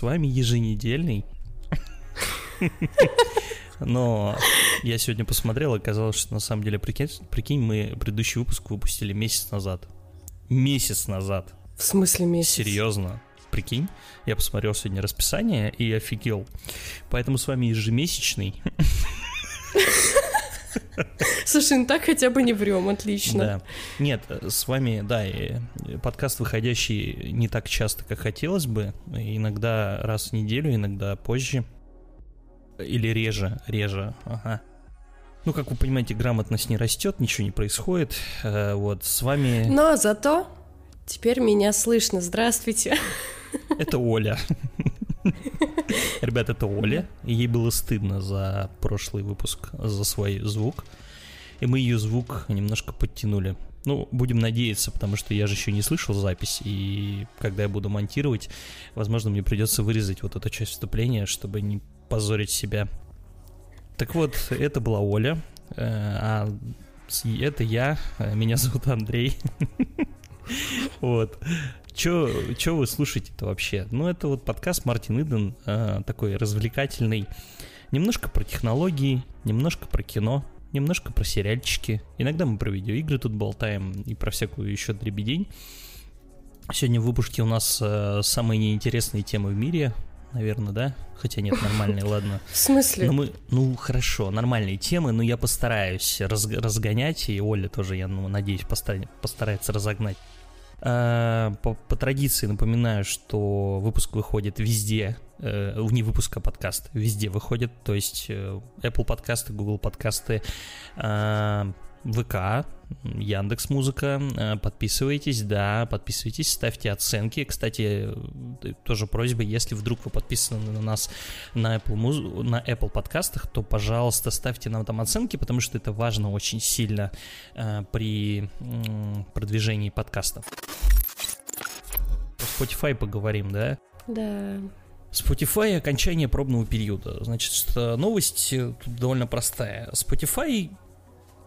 С вами еженедельный. Но я сегодня посмотрел, оказалось, что на самом деле, прикинь, прикинь, мы предыдущий выпуск выпустили месяц назад. Месяц назад. В смысле месяц? Серьезно. Прикинь, я посмотрел сегодня расписание и офигел. Поэтому с вами ежемесячный. Слушай, ну так хотя бы не врем, отлично. Да. Нет, с вами, да, подкаст выходящий не так часто, как хотелось бы. Иногда раз в неделю, иногда позже. Или реже, реже, ага. Ну, как вы понимаете, грамотность не растет, ничего не происходит. Э, вот, с вами... Но зато теперь меня слышно. Здравствуйте. Это Оля. Ребят, это Оля. Ей было стыдно за прошлый выпуск, за свой звук. И мы ее звук немножко подтянули. Ну, будем надеяться, потому что я же еще не слышал запись, и когда я буду монтировать, возможно, мне придется вырезать вот эту часть вступления, чтобы не позорить себя. Так вот, это была Оля, э, а это я, э, меня зовут Андрей. Вот. Чё, чё вы слушаете-то вообще? Ну, это вот подкаст Мартин Иден, э, такой развлекательный. Немножко про технологии, немножко про кино, немножко про сериальчики. Иногда мы про видеоигры тут болтаем и про всякую еще дребедень. Сегодня в выпуске у нас э, самые неинтересные темы в мире, наверное, да? Хотя нет, нормальные, ладно. В смысле? Ну, мы, ну, хорошо, нормальные темы, но я постараюсь раз, разгонять, и Оля тоже, я ну, надеюсь, постарается разогнать. Э, по, по традиции напоминаю, что выпуск выходит везде, э, не выпуск, а подкаст, везде выходит, то есть э, Apple подкасты, Google подкасты, э, ВК, Яндекс Музыка, э, подписывайтесь, да, подписывайтесь, ставьте оценки. Кстати, э, тоже просьба, если вдруг вы подписаны на нас на Apple, муз... на Apple подкастах, то, пожалуйста, ставьте нам там оценки, потому что это важно очень сильно э, при э, продвижении подкастов. Про Spotify поговорим, да? Да. Spotify окончание пробного периода. Значит, новость тут довольно простая. Spotify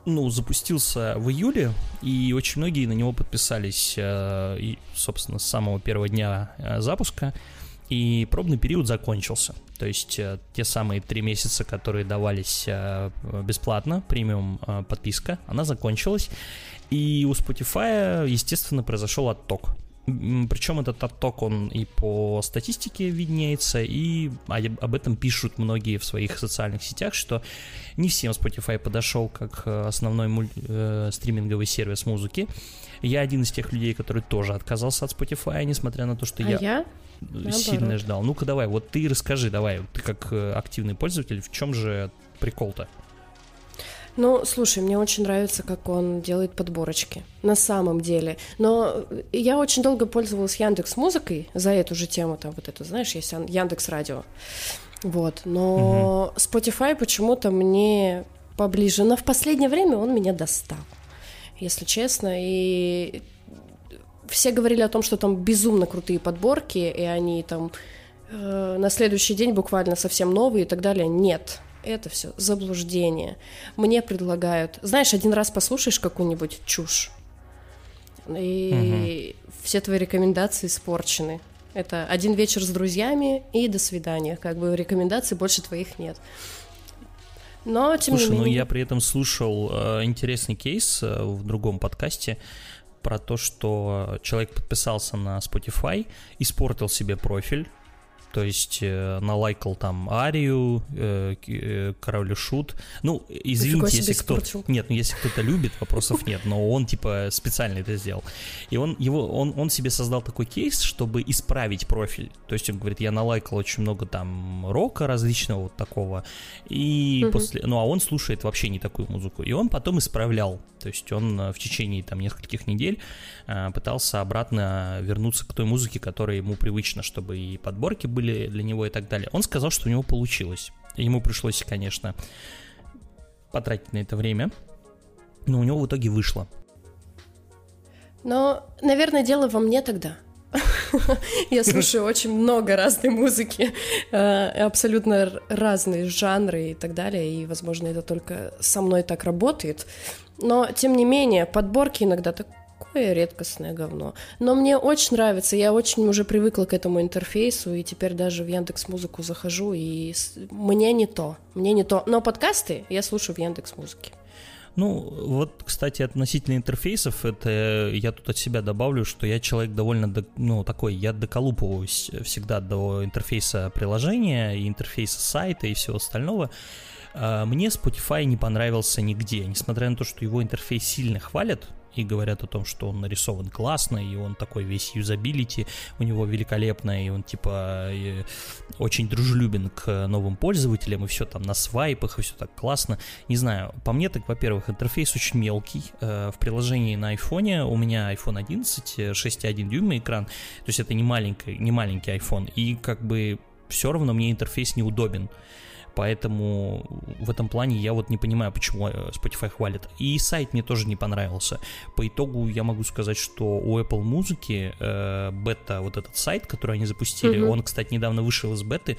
ну, запустился в июле, и очень многие на него подписались, э, и, собственно, с самого первого дня э, запуска, и пробный период закончился. То есть э, те самые три месяца, которые давались бесплатно, премиум подписка, она закончилась, и у Spotify, естественно, произошел отток. Причем этот отток, он и по статистике виднеется, и об этом пишут многие в своих социальных сетях, что не всем Spotify подошел как э, основной муль... э, стриминговый сервис музыки. Я один из тех людей, который тоже отказался от Spotify, несмотря на то, что а я, я? сильно Наоборот. ждал. Ну-ка давай, вот ты расскажи, давай, ты как э, активный пользователь, в чем же прикол-то? Ну, слушай, мне очень нравится, как он делает подборочки. На самом деле. Но я очень долго пользовалась Яндекс Музыкой за эту же тему, там вот эту, знаешь, есть Яндекс Радио. Вот. Но угу. Spotify почему-то мне поближе. Но в последнее время он меня достал, если честно. И все говорили о том, что там безумно крутые подборки, и они там э, на следующий день буквально совсем новые и так далее. Нет это все заблуждение. Мне предлагают, знаешь, один раз послушаешь какую-нибудь чушь, и угу. все твои рекомендации испорчены. Это один вечер с друзьями и до свидания. Как бы рекомендаций больше твоих нет. Но тем Слушай, не ну менее. ну я при этом слушал э, интересный кейс э, в другом подкасте про то, что человек подписался на Spotify, испортил себе профиль, то есть э, налайкал там Арию, э, э, Король и Шут. Ну, извините, если кто... Нет, ну если кто-то любит, вопросов нет, но он типа специально это сделал. И он, его, он, он себе создал такой кейс, чтобы исправить профиль. То есть он говорит, я налайкал очень много там рока различного вот такого, и угу. после... Ну, а он слушает вообще не такую музыку. И он потом исправлял. То есть он э, в течение там нескольких недель пытался обратно вернуться к той музыке, которая ему привычна, чтобы и подборки были были для него и так далее. Он сказал, что у него получилось. Ему пришлось, конечно, потратить на это время, но у него в итоге вышло. Но, наверное, дело во мне тогда. Я слушаю очень много разной музыки, э, абсолютно разные жанры и так далее, и, возможно, это только со мной так работает. Но, тем не менее, подборки иногда так такое редкостное говно. Но мне очень нравится, я очень уже привыкла к этому интерфейсу, и теперь даже в Яндекс Музыку захожу, и мне не то, мне не то. Но подкасты я слушаю в Яндекс Музыке. Ну, вот, кстати, относительно интерфейсов, это я тут от себя добавлю, что я человек довольно, ну, такой, я доколупываюсь всегда до интерфейса приложения, и интерфейса сайта и всего остального. А, мне Spotify не понравился нигде, несмотря на то, что его интерфейс сильно хвалят, и говорят о том, что он нарисован классно, и он такой весь юзабилити у него великолепный, и он типа и очень дружелюбен к новым пользователям, и все там на свайпах, и все так классно. Не знаю, по мне так, во-первых, интерфейс очень мелкий. Э, в приложении на айфоне у меня iPhone 11, 6,1 дюйма экран, то есть это не маленький, не маленький iPhone, и как бы все равно мне интерфейс неудобен. Поэтому в этом плане я вот не понимаю, почему э, Spotify хвалит. И сайт мне тоже не понравился. По итогу я могу сказать, что у Apple музыки э, бета, вот этот сайт, который они запустили, mm-hmm. он, кстати, недавно вышел из беты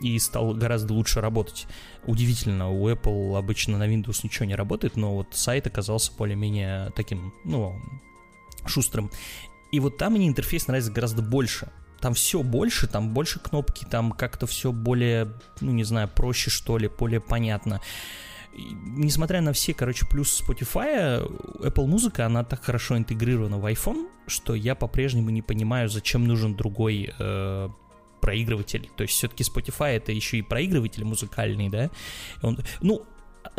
и стал гораздо лучше работать. Удивительно, у Apple обычно на Windows ничего не работает, но вот сайт оказался более-менее таким, ну, шустрым. И вот там мне интерфейс нравится гораздо больше там все больше, там больше кнопки, там как-то все более, ну не знаю, проще что ли, более понятно. И, несмотря на все, короче, плюсы Spotify, Apple музыка, она так хорошо интегрирована в iPhone, что я по-прежнему не понимаю, зачем нужен другой э, проигрыватель. То есть все-таки Spotify это еще и проигрыватель музыкальный, да? Он, ну,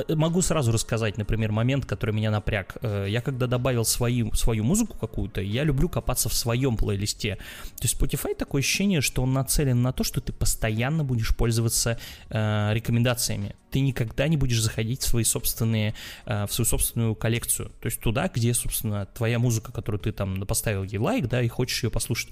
могу сразу рассказать, например, момент, который меня напряг. Э, я когда добавил свои, свою музыку какую-то, я люблю копаться в своем плейлисте. То есть Spotify такое ощущение, что он нацелен на то, что ты постоянно будешь пользоваться э, рекомендациями ты никогда не будешь заходить в свои собственные, э, в свою собственную коллекцию. То есть туда, где, собственно, твоя музыка, которую ты там поставил ей лайк, да, и хочешь ее послушать.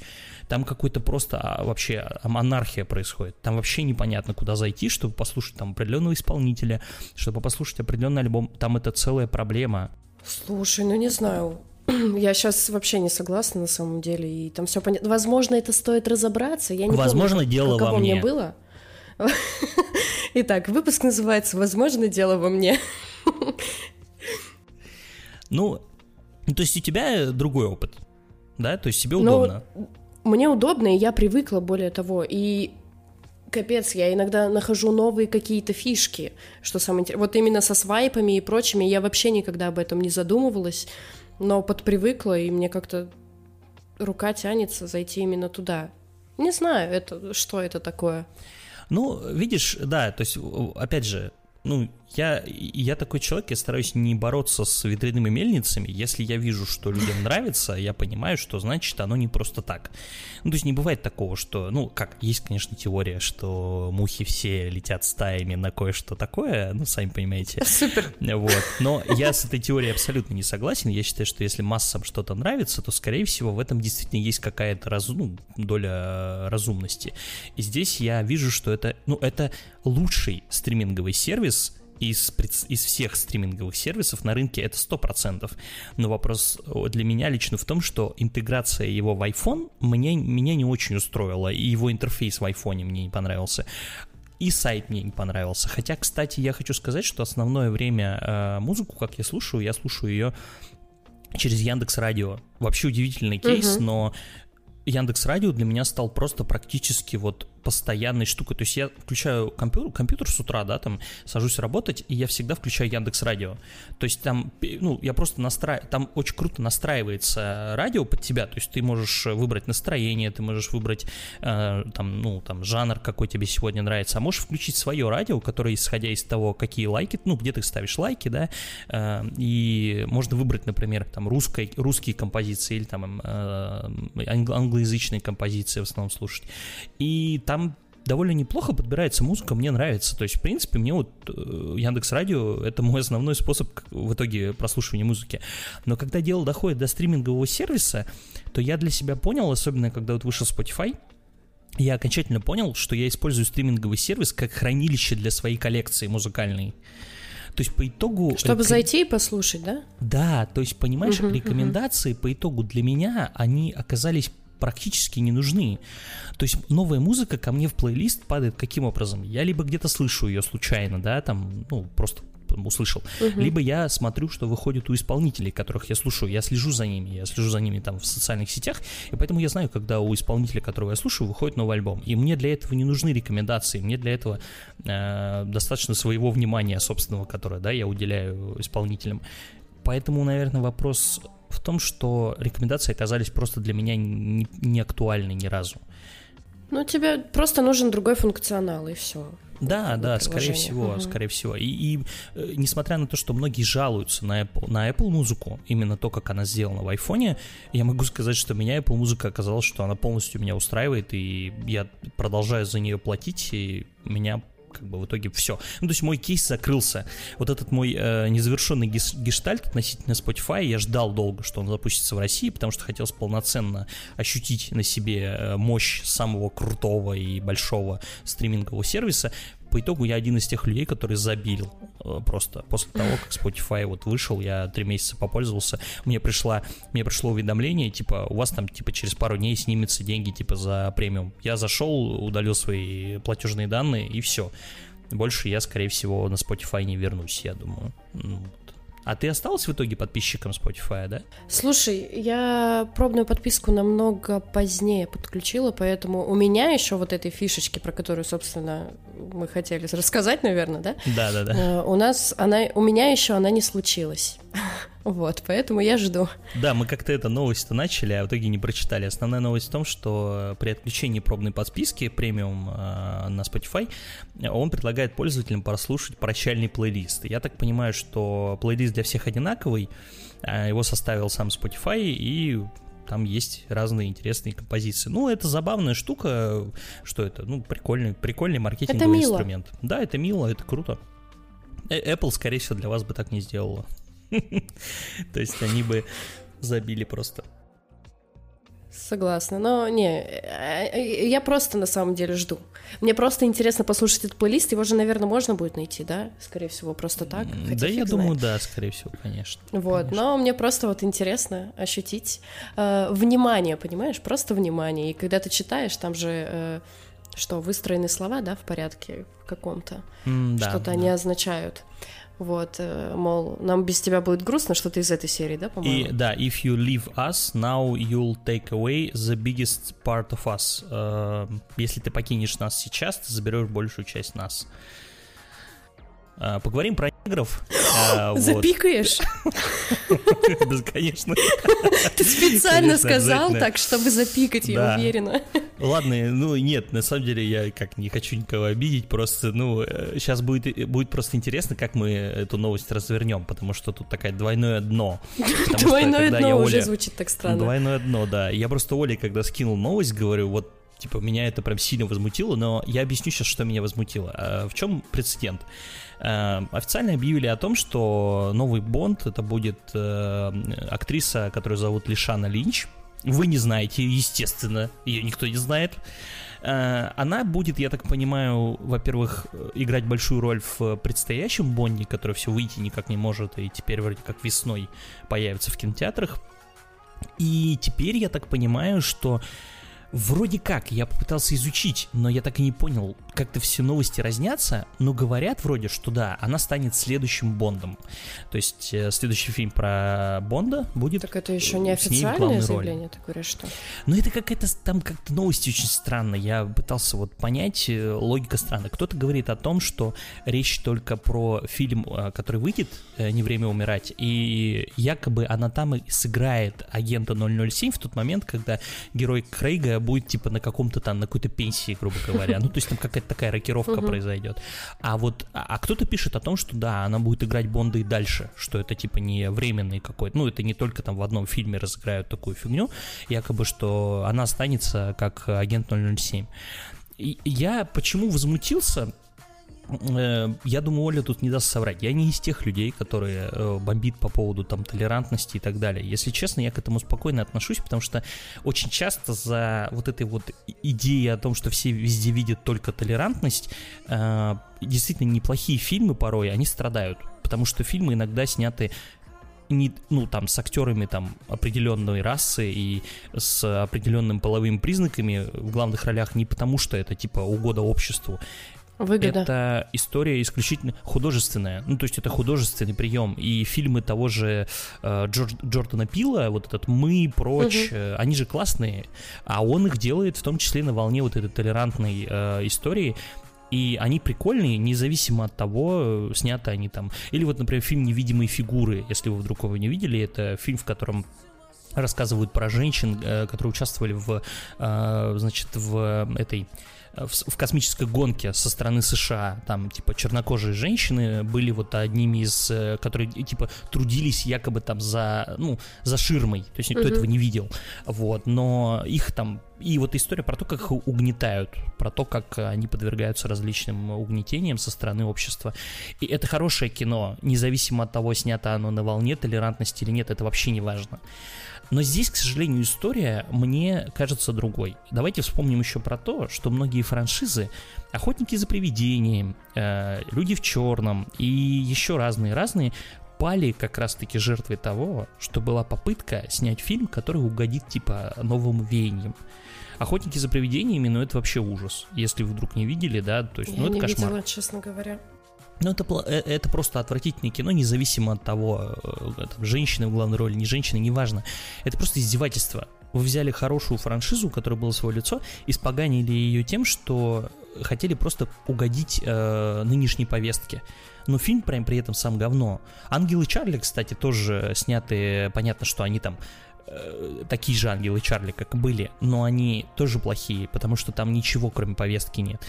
Там какой-то просто а, вообще анархия происходит. Там вообще непонятно, куда зайти, чтобы послушать там определенного исполнителя, чтобы послушать определенный альбом. Там это целая проблема. Слушай, ну не знаю, я сейчас вообще не согласна на самом деле, и там все понятно. Возможно, это стоит разобраться. Я не Возможно, помню, дело во мне. мне было. Итак, выпуск называется «Возможно, дело во мне». Ну, то есть у тебя другой опыт, да? То есть тебе ну, удобно? Ну, мне удобно, и я привыкла, более того, и капец, я иногда нахожу новые какие-то фишки, что самое интересное. Вот именно со свайпами и прочими я вообще никогда об этом не задумывалась, но подпривыкла, и мне как-то рука тянется зайти именно туда. Не знаю, это, что это такое. Ну, видишь, да, то есть, опять же, ну, я, я такой человек, я стараюсь не бороться с ветряными мельницами. Если я вижу, что людям нравится, я понимаю, что значит оно не просто так. Ну, то есть не бывает такого, что, ну, как, есть, конечно, теория, что мухи все летят стаями на кое-что такое, ну, сами понимаете. Супер. Вот. Но я с этой теорией абсолютно не согласен. Я считаю, что если массам что-то нравится, то, скорее всего, в этом действительно есть какая-то раз, ну, доля разумности. И здесь я вижу, что это, ну, это лучший стриминговый сервис, из, из всех стриминговых сервисов на рынке это 100%. Но вопрос для меня лично в том, что интеграция его в iPhone мне, меня не очень устроила, и его интерфейс в iPhone мне не понравился и сайт мне не понравился. Хотя, кстати, я хочу сказать, что основное время э, музыку, как я слушаю, я слушаю ее через Яндекс Радио. Вообще удивительный кейс, угу. но Яндекс Радио для меня стал просто практически вот постоянной штукой. То есть я включаю компьютер, компьютер с утра, да, там сажусь работать, и я всегда включаю Яндекс Радио. То есть там, ну, я просто настраиваю, там очень круто настраивается радио под тебя, то есть ты можешь выбрать настроение, ты можешь выбрать э, там, ну, там, жанр, какой тебе сегодня нравится, а можешь включить свое радио, которое, исходя из того, какие лайки, ну, где ты ставишь лайки, да, э, и можно выбрать, например, там, русской, русские композиции или там э, англоязычные композиции в основном слушать. И там довольно неплохо подбирается музыка, мне нравится. То есть, в принципе, мне вот э, Яндекс Радио это мой основной способ в итоге прослушивания музыки. Но когда дело доходит до стримингового сервиса, то я для себя понял, особенно когда вот вышел Spotify, я окончательно понял, что я использую стриминговый сервис как хранилище для своей коллекции музыкальной. То есть по итогу... Чтобы реком... зайти и послушать, да? Да, то есть, понимаешь, uh-huh, рекомендации uh-huh. по итогу для меня, они оказались практически не нужны. То есть новая музыка ко мне в плейлист падает каким образом? Я либо где-то слышу ее случайно, да, там, ну, просто услышал. Угу. Либо я смотрю, что выходит у исполнителей, которых я слушаю, я слежу за ними, я слежу за ними там в социальных сетях, и поэтому я знаю, когда у исполнителя, которого я слушаю, выходит новый альбом. И мне для этого не нужны рекомендации, мне для этого э, достаточно своего внимания собственного, которое, да, я уделяю исполнителям. Поэтому, наверное, вопрос в том, что рекомендации оказались просто для меня не, не актуальны ни разу. Ну, тебе просто нужен другой функционал, и все. Да, да, скорее всего, угу. скорее всего. И, и э, несмотря на то, что многие жалуются на Apple, на Apple музыку, именно то, как она сделана в айфоне, я могу сказать, что меня Apple музыка оказалось, что она полностью меня устраивает, и я продолжаю за нее платить, и меня как бы в итоге все. Ну, то есть мой кейс закрылся. Вот этот мой э, незавершенный геш- гештальт относительно Spotify, я ждал долго, что он запустится в России, потому что хотелось полноценно ощутить на себе э, мощь самого крутого и большого стримингового сервиса по итогу я один из тех людей, который забил э, просто после того, как Spotify вот вышел, я три месяца попользовался, мне пришла, мне пришло уведомление, типа, у вас там, типа, через пару дней снимется деньги, типа, за премиум. Я зашел, удалил свои платежные данные, и все. Больше я, скорее всего, на Spotify не вернусь, я думаю. Ну, а ты осталась в итоге подписчиком Spotify, да? Слушай, я пробную подписку намного позднее подключила, поэтому у меня еще вот этой фишечки, про которую, собственно, мы хотели рассказать, наверное, да? Да, да, да. У нас она, у меня еще она не случилась. Вот, поэтому я жду. Да, мы как-то эту новость-то начали, а в итоге не прочитали. Основная новость в том, что при отключении пробной подписки премиум э, на Spotify он предлагает пользователям прослушать прощальный плейлист. Я так понимаю, что плейлист для всех одинаковый, э, его составил сам Spotify, и там есть разные интересные композиции. Ну, это забавная штука. Что это? Ну, прикольный, прикольный маркетинговый это инструмент. Да, это мило, это круто. Э, Apple, скорее всего, для вас бы так не сделала. То есть они бы забили просто. Согласна, но не, э, э, я просто на самом деле жду. Мне просто интересно послушать этот плейлист, его же, наверное, можно будет найти, да? Скорее всего, просто так. Да, я думаю, да, скорее всего, конечно. Вот, конечно. но мне просто вот интересно ощутить э, внимание, понимаешь? Просто внимание. И когда ты читаешь, там же э, что, выстроены слова, да, в порядке каком-то, mm, что-то да. они означают. Вот, э, мол, нам без тебя будет грустно, что-то из этой серии, да, по-моему? И, да, if you leave us, now you'll take away the biggest part of us. Uh, если ты покинешь нас сейчас, ты заберешь большую часть нас. Uh, поговорим про негров. Uh, Запикаешь? Да, конечно. Ты специально сказал так, чтобы запикать, я уверена. Ладно, ну нет, на самом деле я как не хочу никого обидеть, просто, ну, сейчас будет, будет просто интересно, как мы эту новость развернем, потому что тут такое двойное дно. Двойное дно уже звучит так странно. Двойное дно, да. Я просто Оле, когда скинул новость, говорю, вот типа, меня это прям сильно возмутило, но я объясню сейчас, что меня возмутило. А в чем прецедент? Э, официально объявили о том, что новый Бонд это будет э, актриса, которую зовут Лишана Линч. Вы не знаете, естественно, ее никто не знает. Э, она будет, я так понимаю, во-первых, играть большую роль в предстоящем Бонде, который все выйти никак не может, и теперь вроде как весной появится в кинотеатрах. И теперь я так понимаю, что Вроде как, я попытался изучить, но я так и не понял, как-то все новости разнятся, но говорят вроде, что да, она станет следующим Бондом. То есть э, следующий фильм про Бонда будет Так это еще не официальное заявление, ты говоришь, что? Ну это какая-то, там как-то новости очень странные, я пытался вот понять, э, логика странная. Кто-то говорит о том, что речь только про фильм, э, который выйдет, «Не время умирать», и якобы она там и сыграет агента 007 в тот момент, когда герой Крейга будет типа на каком-то там, на какой-то пенсии, грубо говоря. Ну, то есть там какая-то такая рокировка произойдет. А вот, а, а кто-то пишет о том, что да, она будет играть Бонда и дальше, что это типа не временный какой-то, ну, это не только там в одном фильме разыграют такую фигню, якобы, что она останется как агент 007. И я почему возмутился, я думаю, Оля тут не даст соврать. Я не из тех людей, которые э, бомбит по поводу там толерантности и так далее. Если честно, я к этому спокойно отношусь, потому что очень часто за вот этой вот идеей о том, что все везде видят только толерантность, э, действительно неплохие фильмы порой, они страдают. Потому что фильмы иногда сняты не, ну, там, с актерами там определенной расы и с определенным половыми признаками в главных ролях не потому, что это, типа, угода обществу. Выгода. Это история исключительно художественная. Ну, то есть это художественный прием. И фильмы того же э, Джордж, Джордана Пила, вот этот «Мы», «Прочь», угу. э, они же классные. А он их делает в том числе на волне вот этой толерантной э, истории. И они прикольные, независимо от того, сняты они там. Или вот, например, фильм «Невидимые фигуры», если вы вдруг его не видели, это фильм, в котором рассказывают про женщин, э, которые участвовали в, э, значит, в этой в, в космической гонке со стороны США, там, типа, чернокожие женщины были вот одними из, э, которые, типа, трудились якобы там за, ну, за ширмой, то есть никто uh-huh. этого не видел, вот, но их там, и вот история про то, как их угнетают, про то, как они подвергаются различным угнетениям со стороны общества, и это хорошее кино, независимо от того, снято оно на волне толерантности или нет, это вообще не важно. Но здесь, к сожалению, история мне кажется другой. Давайте вспомним еще про то, что многие франшизы «Охотники за привидением», э, «Люди в черном» и еще разные-разные пали как раз-таки жертвой того, что была попытка снять фильм, который угодит типа новым веяниям. Охотники за привидениями, ну это вообще ужас. Если вы вдруг не видели, да, то есть, Я ну это не кошмар. видела, честно говоря. Ну, это, э, это просто отвратительное кино, независимо от того, э, там, женщины в главной роли, не женщины, неважно. Это просто издевательство. Вы взяли хорошую франшизу, у которой было свое лицо, и споганили ее тем, что хотели просто угодить э, нынешней повестке. Но фильм прям при этом сам говно. Ангелы Чарли, кстати, тоже сняты, понятно, что они там э, такие же ангелы Чарли, как были, но они тоже плохие, потому что там ничего, кроме повестки, нет.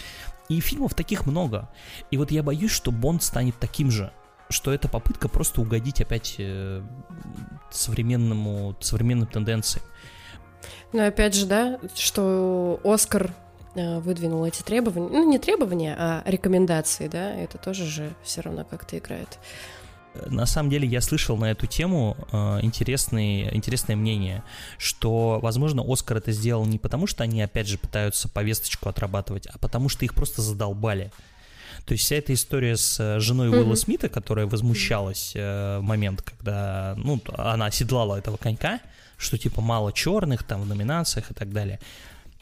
И фильмов таких много. И вот я боюсь, что Бонд станет таким же что это попытка просто угодить опять э, современному, современным тенденциям. Но опять же, да, что Оскар э, выдвинул эти требования, ну не требования, а рекомендации, да, это тоже же все равно как-то играет. На самом деле я слышал на эту тему э, интересные, интересное мнение, что, возможно, Оскар это сделал не потому, что они, опять же, пытаются повесточку отрабатывать, а потому что их просто задолбали. То есть вся эта история с э, женой mm-hmm. Уилла Смита, которая возмущалась э, в момент, когда, ну, она оседлала этого конька, что типа мало черных там в номинациях и так далее.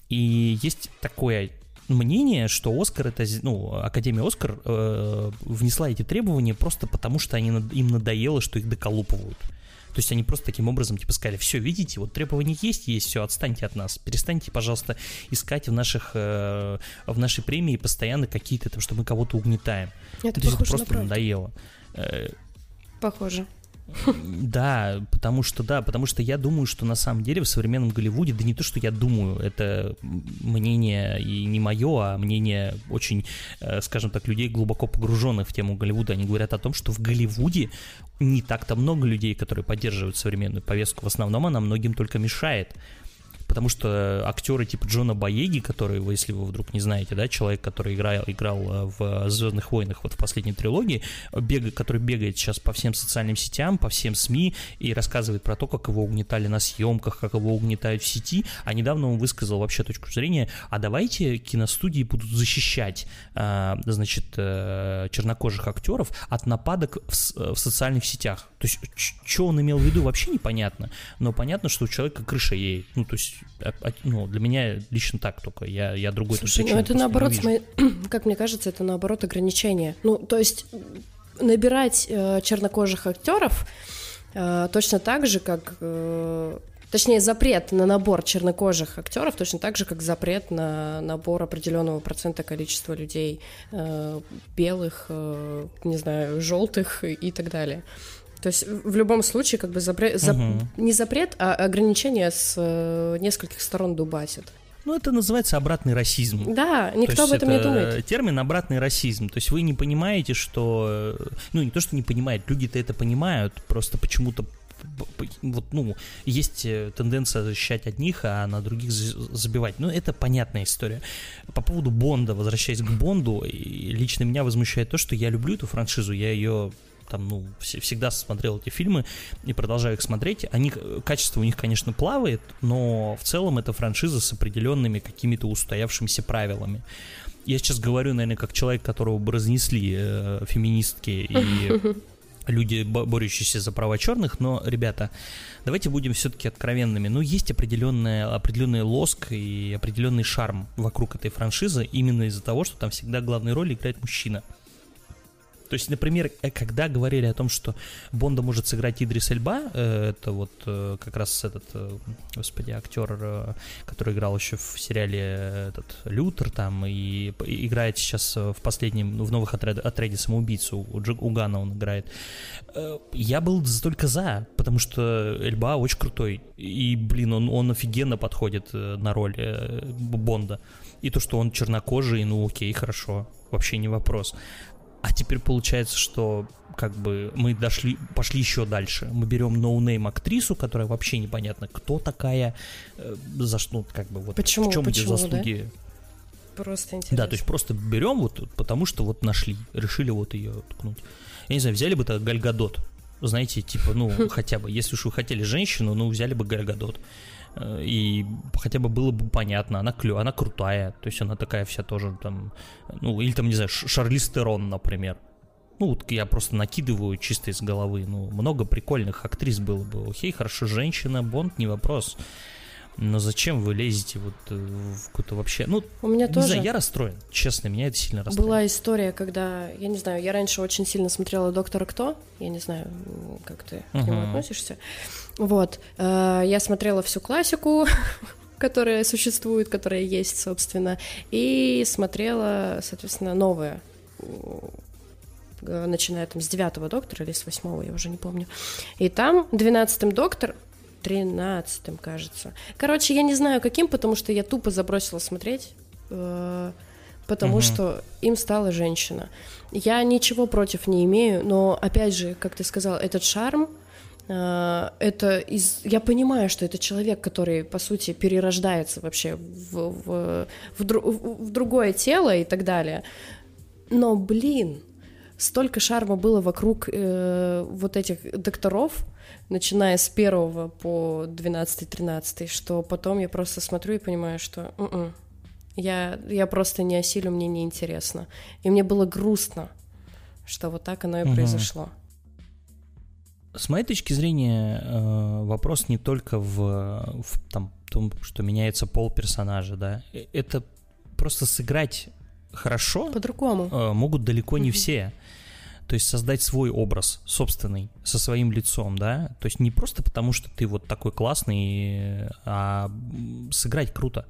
И есть такое мнение, что Оскар это, ну, Академия Оскар э, внесла эти требования просто потому, что они, им надоело, что их доколупывают. То есть они просто таким образом типа сказали, все, видите, вот требования есть, есть, все, отстаньте от нас, перестаньте, пожалуйста, искать в наших, э, в нашей премии постоянно какие-то там, что мы кого-то угнетаем. Это То есть это просто на надоело. Э, похоже. Да, потому что, да, потому что я думаю, что на самом деле в современном Голливуде, да не то, что я думаю, это мнение и не мое, а мнение очень, э, скажем так, людей глубоко погруженных в тему Голливуда. Они говорят о том, что в Голливуде не так-то много людей, которые поддерживают современную повестку. В основном она многим только мешает потому что актеры типа Джона Боеги, который, если вы вдруг не знаете, да, человек, который играл, играл э, в Звездных войнах вот в последней трилогии, бег, который бегает сейчас по всем социальным сетям, по всем СМИ и рассказывает про то, как его угнетали на съемках, как его угнетают в сети, а недавно он высказал вообще точку зрения, а давайте киностудии будут защищать, э, значит, э, чернокожих актеров от нападок в социальных сетях. То есть, что он имел в виду, вообще непонятно, но понятно, что у человека крыша ей, ну, то есть а, а, ну, для меня лично так только. Я, я другой Слушай, ну это наоборот, смотри, как мне кажется, это наоборот ограничение. Ну, то есть набирать э, чернокожих актеров э, точно так же, как э, точнее, запрет на набор чернокожих актеров точно так же, как запрет на набор определенного процента количества людей э, белых, э, не знаю, желтых и так далее. То есть в любом случае как бы запрет, зап, угу. не запрет, а ограничение с э, нескольких сторон дубасит. Ну, это называется обратный расизм. Да, никто об этом не думает. Термин обратный расизм. То есть вы не понимаете, что... Ну, не то, что не понимают, люди-то это понимают, просто почему-то вот, ну, есть э, тенденция защищать одних, а на других забивать. Ну, это понятная история. По поводу Бонда, возвращаясь к Бонду, лично меня возмущает то, что я люблю эту франшизу, я ее там, ну, всегда смотрел эти фильмы и продолжаю их смотреть. Они, качество у них, конечно, плавает, но в целом это франшиза с определенными какими-то устоявшимися правилами. Я сейчас говорю, наверное, как человек, которого бы разнесли э, феминистки и люди, борющиеся за права черных, но, ребята, давайте будем все-таки откровенными. Ну, есть определенная, определенный лоск и определенный шарм вокруг этой франшизы именно из-за того, что там всегда главную роль играет мужчина. То есть, например, э, когда говорили о том, что Бонда может сыграть Идрис Эльба, э, это вот э, как раз этот, господи, актер, который играл еще в сериале этот Лютер там и играет сейчас в последнем, в новых отряде, отряде самоубийцу, у, Джи, у Гана он играет. Я был только за, потому что Эльба очень крутой. И, блин, он, он офигенно подходит на роль Бонда. И то, что он чернокожий, ну окей, хорошо, вообще не вопрос. А теперь получается, что как бы мы дошли, пошли еще дальше. Мы берем no-name актрису, которая вообще непонятно, кто такая, э, за что, ну, как бы вот Почему? в чем Почему, эти заслуги. Да? Просто интересно. Да, то есть просто берем вот, потому что вот нашли, решили вот ее ткнуть. Я не знаю, взяли бы это Галь Гадот, знаете, типа, ну, хотя бы, если уж вы хотели женщину, ну, взяли бы Галь Гадот. И хотя бы было бы понятно, она клё, она крутая, то есть она такая вся тоже там, ну, или там, не знаю, Шарлиз Терон, например. Ну, вот я просто накидываю чисто из головы, ну, много прикольных актрис было бы. Окей, хорошо, женщина, Бонд, не вопрос. Но зачем вы лезете вот э, в какую-то вообще... Ну, у меня не тоже... знаю, я расстроен, честно, меня это сильно расстроит. Была история, когда, я не знаю, я раньше очень сильно смотрела «Доктора Кто», я не знаю, как ты uh-huh. к нему относишься. Вот, э, я смотрела всю классику, которая существует, которая есть, собственно, и смотрела, соответственно, новое начиная там с девятого доктора или с восьмого, я уже не помню. И там двенадцатым доктор тринадцатым, кажется. Короче, я не знаю каким, потому что я тупо забросила смотреть, э, потому угу. что им стала женщина. Я ничего против не имею, но опять же, как ты сказал, этот шарм, э, это из... Я понимаю, что это человек, который, по сути, перерождается вообще в, в, в, дру... в другое тело и так далее. Но, блин, столько шарма было вокруг э, вот этих докторов, начиная с первого по 12-13, что потом я просто смотрю и понимаю, что м-м, я, я просто не осилю, мне неинтересно. И мне было грустно, что вот так оно и угу. произошло. С моей точки зрения, э, вопрос не только в, в там, том, что меняется пол персонажа, да. Э, это просто сыграть хорошо. По-другому. Э, могут далеко не все. То есть создать свой образ собственный, со своим лицом, да. То есть не просто потому, что ты вот такой классный, а сыграть круто.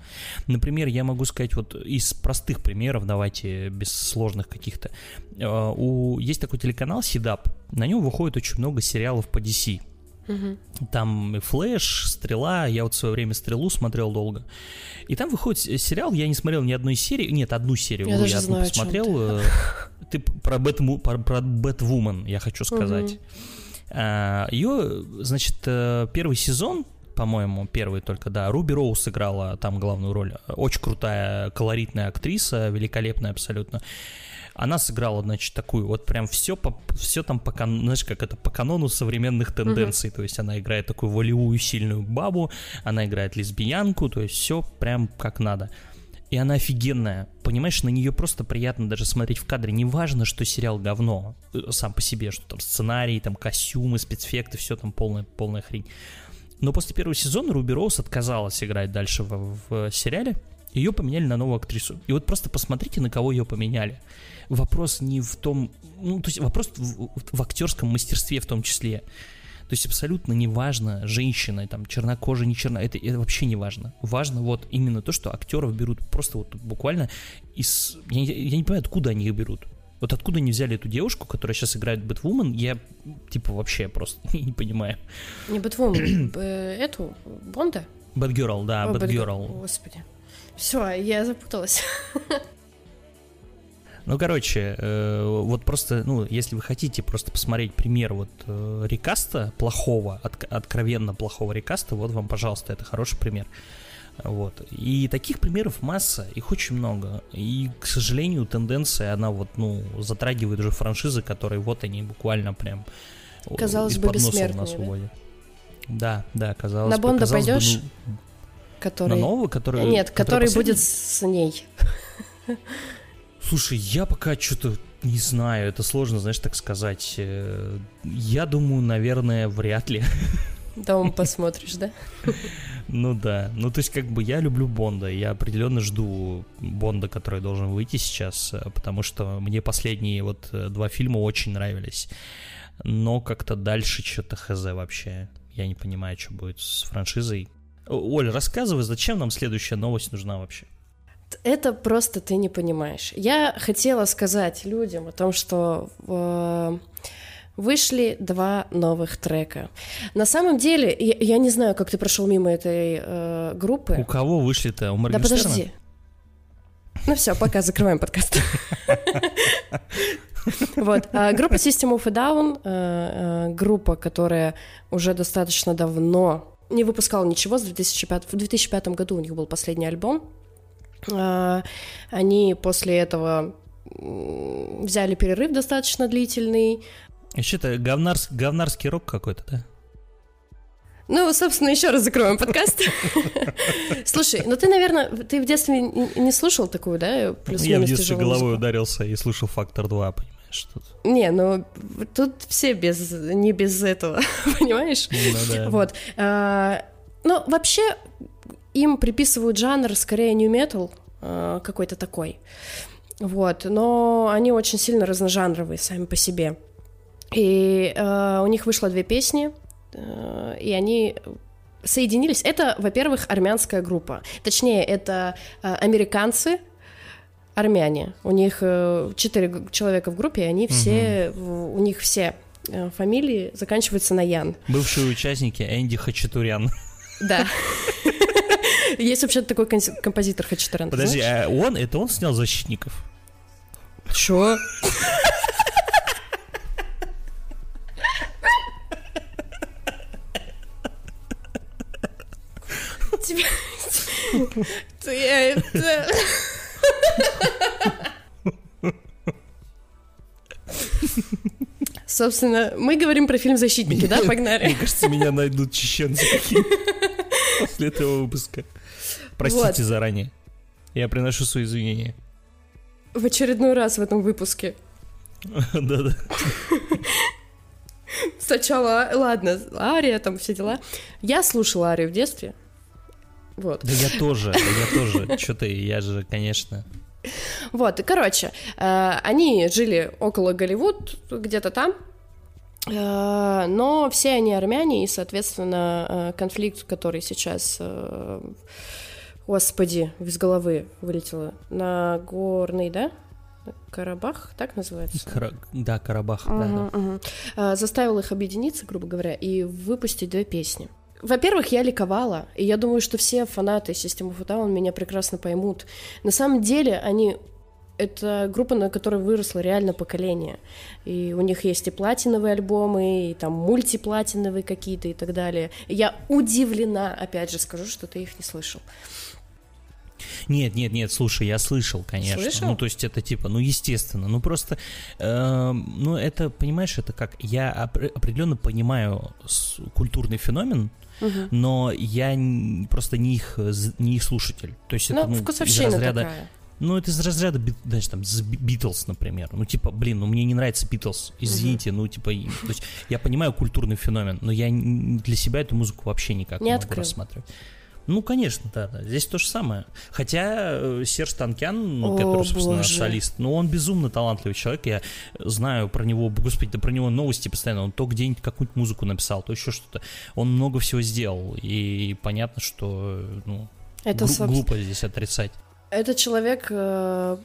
Например, я могу сказать вот из простых примеров, давайте без сложных каких-то. Э, у, есть такой телеканал Сидап, на нем выходит очень много сериалов по DC. Там Флэш, Стрела, я вот в свое время Стрелу смотрел долго. И там выходит сериал, я не смотрел ни одной серии, нет, одну серию, я, даже я одну знаю, посмотрел. Ты. Про, Бэтму, про, про Бэтвумен, я хочу сказать. Угу. А, ее, значит, э, первый сезон, по-моему, первый только, да, Руби Роуз сыграла там главную роль. Очень крутая, колоритная актриса, великолепная абсолютно. Она сыграла, значит, такую вот прям все, по, все там по, знаешь, как это, по канону современных тенденций. Mm-hmm. То есть она играет такую волевую, сильную бабу, она играет лесбиянку, то есть все прям как надо. И она офигенная. Понимаешь, на нее просто приятно даже смотреть в кадре. Не важно, что сериал говно э, сам по себе, что там сценарий, там костюмы, спецэффекты, все там полная, полная хрень. Но после первого сезона Руби Роуз отказалась играть дальше в, в сериале. Ее поменяли на новую актрису. И вот просто посмотрите, на кого ее поменяли. Вопрос не в том... Ну, то есть вопрос в, в актерском мастерстве в том числе. То есть абсолютно не важно, женщина, там, чернокожая, не черная, это, это вообще не важно. Важно вот именно то, что актеров берут просто вот буквально из... Я, я не понимаю, откуда они их берут. Вот откуда они взяли эту девушку, которая сейчас играет Бэтвумен, я типа вообще просто не понимаю. Не Бэтвумен, эту, Бонда? Бэтгерл, да, Бэтгерл. Господи. Все, я запуталась. Ну, короче, э, вот просто, ну, если вы хотите просто посмотреть пример вот э, рекаста плохого, от, откровенно плохого рекаста, вот вам, пожалуйста, это хороший пример. Вот. И таких примеров масса, их очень много. И, к сожалению, тенденция, она вот, ну, затрагивает уже франшизы, которые вот они буквально прям казалось бы, бессмертные, на свободе. Да? да, да, казалось на бы. На Бонда пойдешь? Бы, ну, который... На нового, который... Нет, который, который будет с ней. Слушай, я пока что-то Не знаю, это сложно, знаешь, так сказать. Э, я думаю, наверное, вряд ли. Дом посмотришь, да? Ну да. Ну, то есть, как бы я люблю Бонда. Я определенно жду Бонда, который должен выйти сейчас, э, потому что мне последние вот э, два фильма очень нравились. Но как-то дальше что-то хз вообще. Я не понимаю, что будет с франшизой. Оль, рассказывай, зачем нам следующая новость нужна вообще? Это просто ты не понимаешь. Я хотела сказать людям о том, что э, вышли два новых трека. На самом деле, я, я не знаю, как ты прошел мимо этой э, группы. У кого вышли-то? У Да подожди. Ну все, пока закрываем подкаст. Вот. А, группа System of a Down, э, э, группа, которая уже достаточно давно не выпускала ничего с 2005, в 2005 году у них был последний альбом. А, они после этого взяли перерыв достаточно длительный. Еще это говнарс, говнарский рок какой-то, да? Ну, собственно, еще раз закроем подкаст. Слушай, ну ты, наверное, ты в детстве не слушал такую, да? Плюс Я в детстве головой ударился и слушал «Фактор 2», понимаешь? Тут. Не, ну тут все без, не без этого, понимаешь? Ну да. Вот. А, ну, вообще, им приписывают жанр скорее new metal а, какой-то такой. Вот, но они очень сильно разножанровые сами по себе. И э, у них вышло две песни, э, и они соединились. Это, во-первых, армянская группа. Точнее, это э, американцы, армяне. У них э, четыре человека в группе, и они все, угу. у них все э, фамилии заканчиваются на Ян. Бывшие участники Энди Хачатурян. Да. Есть вообще такой композитор Хачатурян. Подожди, а он, это он снял «Защитников»? Чё? тебя... Это... Собственно, мы говорим про фильм «Защитники», да? Погнали. Мне кажется, меня найдут чеченцы какие после этого выпуска. Простите вот. заранее. Я приношу свои извинения. В очередной раз в этом выпуске. Да-да. Сначала, ладно, Ария, там все дела. Я слушала Арию в детстве. Вот. Да я тоже, да я тоже. Что ты, я же, конечно. Вот, и, короче, э, они жили около Голливуд, где-то там, э, но все они армяне, и, соответственно, э, конфликт, который сейчас, господи, из головы вылетело, на горный, да? Карабах, так называется? Кара... Да, Карабах, угу, да, да. Угу. Заставил их объединиться, грубо говоря, и выпустить две песни. Во-первых, я ликовала, и я думаю, что все фанаты a Down меня прекрасно поймут. На самом деле, они это группа, на которой выросло реально поколение. И у них есть и платиновые альбомы, и там мультиплатиновые какие-то и так далее. И я удивлена, опять же скажу, что ты их не слышал. Нет, нет, нет, слушай, я слышал, конечно. Слышал? Ну, то есть это типа, ну, естественно, ну просто, э, ну, это, понимаешь, это как, я определенно понимаю культурный феномен, угу. но я просто не их, не их слушатель. То есть ну, это, ну, из разряда... Такая. Ну, это из разряда, знаешь, там, Битлз, например. Ну, типа, блин, ну мне не нравится Битлз, извините, угу. ну, типа, то есть я понимаю культурный феномен, но я для себя эту музыку вообще никак не, не могу открыл. рассматривать. Ну, конечно, да, да. Здесь то же самое. Хотя э, Серж Танкян, ну, О, который, собственно, боже. солист, ну, он безумно талантливый человек. Я знаю про него, господи, да про него новости постоянно. Он то где-нибудь какую-нибудь музыку написал, то еще что-то. Он много всего сделал. И понятно, что, ну, Это, гру- глупо здесь отрицать. Это человек, э,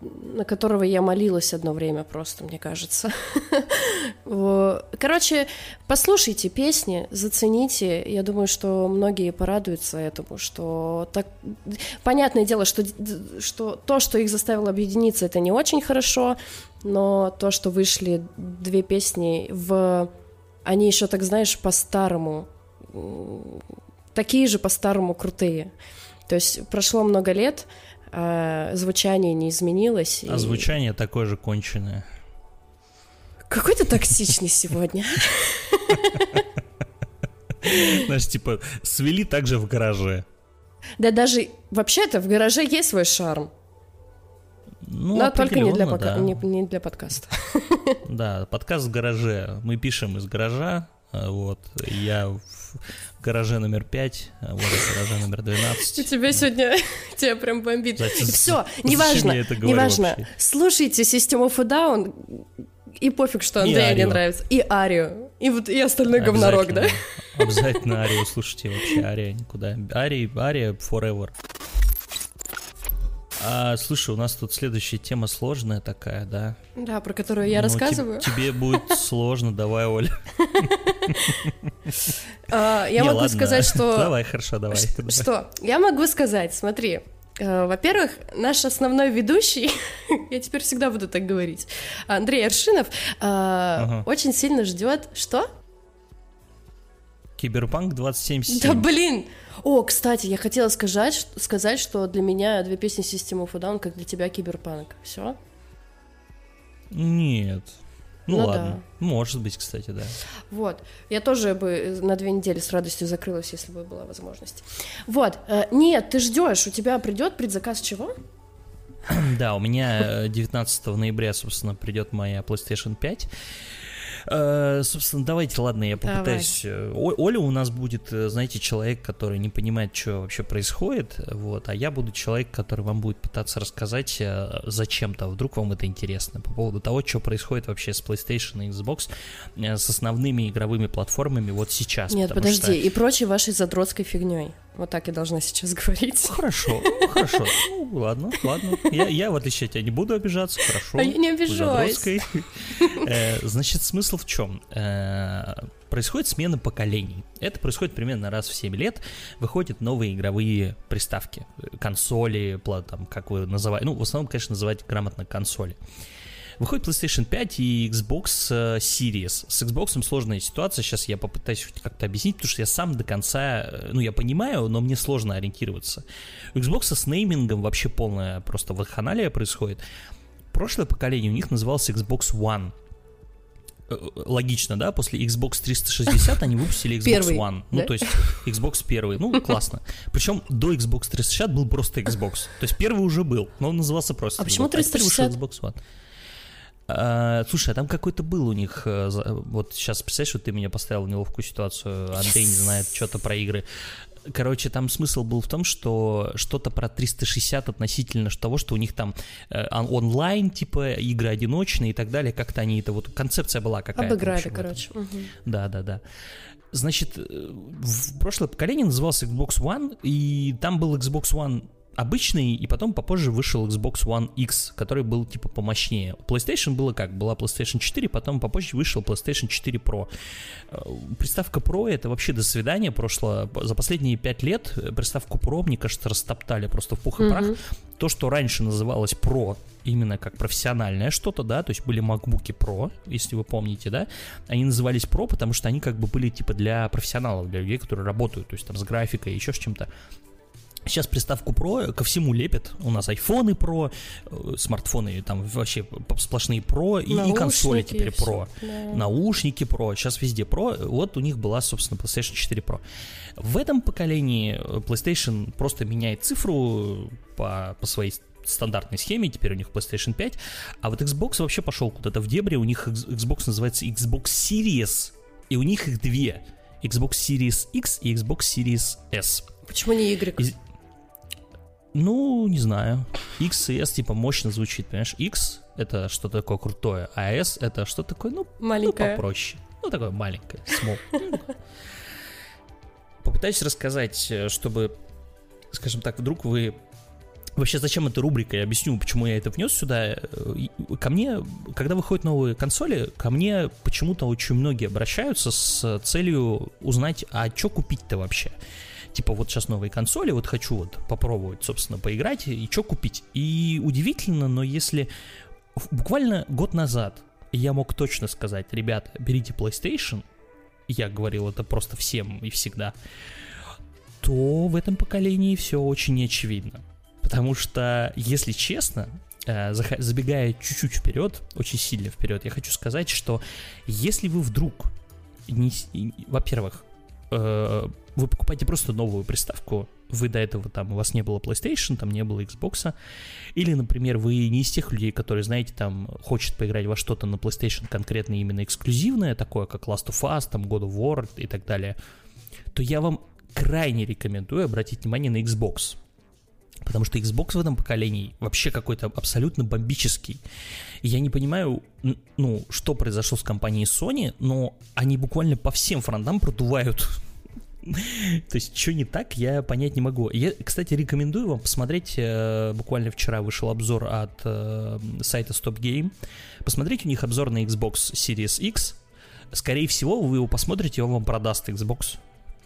на которого я молилась одно время просто, мне кажется. Короче, послушайте песни, зацените. Я думаю, что многие порадуются этому, что так... Понятное дело, что, что то, что их заставило объединиться, это не очень хорошо, но то, что вышли две песни в... Они еще, так знаешь, по-старому, такие же по-старому крутые. То есть прошло много лет, а звучание не изменилось. А и... звучание такое же конченое. Какой ты токсичный сегодня. Знаешь, типа, свели также в гараже. Да даже, вообще-то, в гараже есть свой шарм. Ну, Но только не для, пока... да. не, не для подкаста. Да, подкаст в гараже. Мы пишем из гаража. а, Вот. Я в гараже номер 5, а вот в гараже номер У 12. тебя сегодня тебя прям бомбит. Все, неважно, неважно. Слушайте System of Down, и пофиг, что Андрею не нравится. И Арию. И вот и остальной говнорог, да? Обязательно Арию слушайте вообще. Ария никуда. Ария, Ария forever. А, слушай, у нас тут следующая тема сложная такая, да? Да, про которую я Ну, рассказываю. Тебе будет сложно, давай, Оля. А, Я могу сказать, что... Давай, хорошо, давай. Что? Я могу сказать, смотри. э, Во-первых, наш основной ведущий, я теперь всегда буду так говорить, Андрей Аршинов, э, очень сильно ждет. Что? Киберпанк 27.7. Да блин! О, кстати, я хотела сказать, сказать, что для меня две песни System of a Down, как для тебя Киберпанк. Все? Нет. Ну, Ну ладно. Может быть, кстати, да. Вот. Я тоже бы на две недели с радостью закрылась, если бы была возможность. Вот. э, Нет, ты ждешь, у тебя придет предзаказ чего? Да, у меня э, 19 ноября, собственно, придет моя PlayStation 5. Э, Собственно, давайте, ладно, я попытаюсь. э, Оля у нас будет, э, знаете, человек, который не понимает, что вообще происходит, вот, а я буду человек, который вам будет пытаться рассказать зачем-то, вдруг вам это интересно, по поводу того, что происходит вообще с PlayStation и Xbox, с основными игровыми платформами вот сейчас. Нет, подожди, что- и прочей вашей задротской фигней. Вот так я должна сейчас говорить. Хорошо, хорошо. Ну, ладно, ладно. Я, я, в отличие от тебя, не буду обижаться, хорошо. А я не обижаюсь. Задротской. Значит, смысл в чем? Происходит смена поколений. Это происходит примерно раз в 7 лет. Выходят новые игровые приставки. э, Консоли, там, как вы называете. Ну, в основном, конечно, называть грамотно консоли. Выходит PlayStation 5 и Xbox э, Series. С Xbox сложная ситуация, сейчас я попытаюсь как-то объяснить, потому что я сам до конца, э, ну, я понимаю, но мне сложно ориентироваться. У Xbox с неймингом вообще полная просто вакханалия происходит. Прошлое поколение у них называлось Xbox One. Э, э, Логично, да? После Xbox 360 они выпустили Xbox Первый, One. Ну, да? то есть Xbox первый. Ну, классно. Причем до Xbox 360 был просто Xbox. То есть первый уже был, но он назывался просто А почему Xbox. теперь вышел 360? Xbox One. А, слушай, а там какой-то был у них, э, вот сейчас представляешь, что ты меня поставил в неловкую ситуацию, Андрей не знает что-то про игры. Короче, там смысл был в том, что что-то про 360 относительно того, что у них там э, он- онлайн, типа, игры одиночные и так далее, как-то они это вот, концепция была какая-то. Обыграли, короче. Да, да, да. Значит, э, в прошлое поколение назывался Xbox One, и там был Xbox One обычный, и потом попозже вышел Xbox One X, который был типа помощнее. PlayStation было как? Была PlayStation 4, потом попозже вышел PlayStation 4 Pro. Э, Приставка Pro это вообще до свидания прошло. За последние пять лет э, приставку Pro, мне кажется, растоптали просто в пух и прах. Мгм. То, что раньше называлось Pro, именно как профессиональное что-то, да, то есть были MacBook Pro, если вы помните, да, они назывались Pro, потому что они как бы были типа для профессионалов, для людей, которые работают, то есть там с графикой, еще с чем-то. Сейчас приставку Pro ко всему лепят. У нас айфоны Pro, э, смартфоны там вообще сплошные Pro и, и консоли теперь. Pro. Да. Наушники Pro, сейчас везде Pro. Вот у них была, собственно, PlayStation 4 Pro. В этом поколении э, PlayStation просто меняет цифру по, по своей стандартной схеме, теперь у них PlayStation 5, а вот Xbox вообще пошел куда-то в дебри, у них Xbox называется Xbox Series, и у них их две. Xbox Series X и Xbox Series S. Почему не Y? Ну, не знаю. X и S типа мощно звучит, понимаешь? X это что-то такое крутое, а S это что такое, ну, ну Маленькая. попроще. Ну, такое маленькое, small. Ну, Попытаюсь рассказать, э, чтобы, скажем так, вдруг вы... Вообще, зачем эта рубрика? Я объясню, почему я это внес сюда. Ко мне, когда выходят новые консоли, ко мне почему-то очень многие обращаются с целью узнать, а что купить-то вообще? Типа, вот сейчас новые консоли, вот хочу вот попробовать, собственно, поиграть, и что купить? И удивительно, но если буквально год назад я мог точно сказать, ребят, берите PlayStation, я говорил это просто всем и всегда, то в этом поколении все очень неочевидно. Потому что, если честно, э, забегая чуть-чуть вперед, очень сильно вперед, я хочу сказать, что если вы вдруг, не во-первых, э, вы покупаете просто новую приставку, вы до этого там, у вас не было PlayStation, там не было Xbox, или, например, вы не из тех людей, которые, знаете, там, хочет поиграть во что-то на PlayStation конкретно именно эксклюзивное, такое как Last of Us, там, God of War и так далее, то я вам крайне рекомендую обратить внимание на Xbox. Потому что Xbox в этом поколении вообще какой-то абсолютно бомбический. И я не понимаю, ну, что произошло с компанией Sony, но они буквально по всем фронтам продувают то есть, что не так, я понять не могу. Я, кстати, рекомендую вам посмотреть, э, буквально вчера вышел обзор от э, сайта Stop Game. Посмотрите у них обзор на Xbox Series X. Скорее всего, вы его посмотрите, он вам продаст Xbox.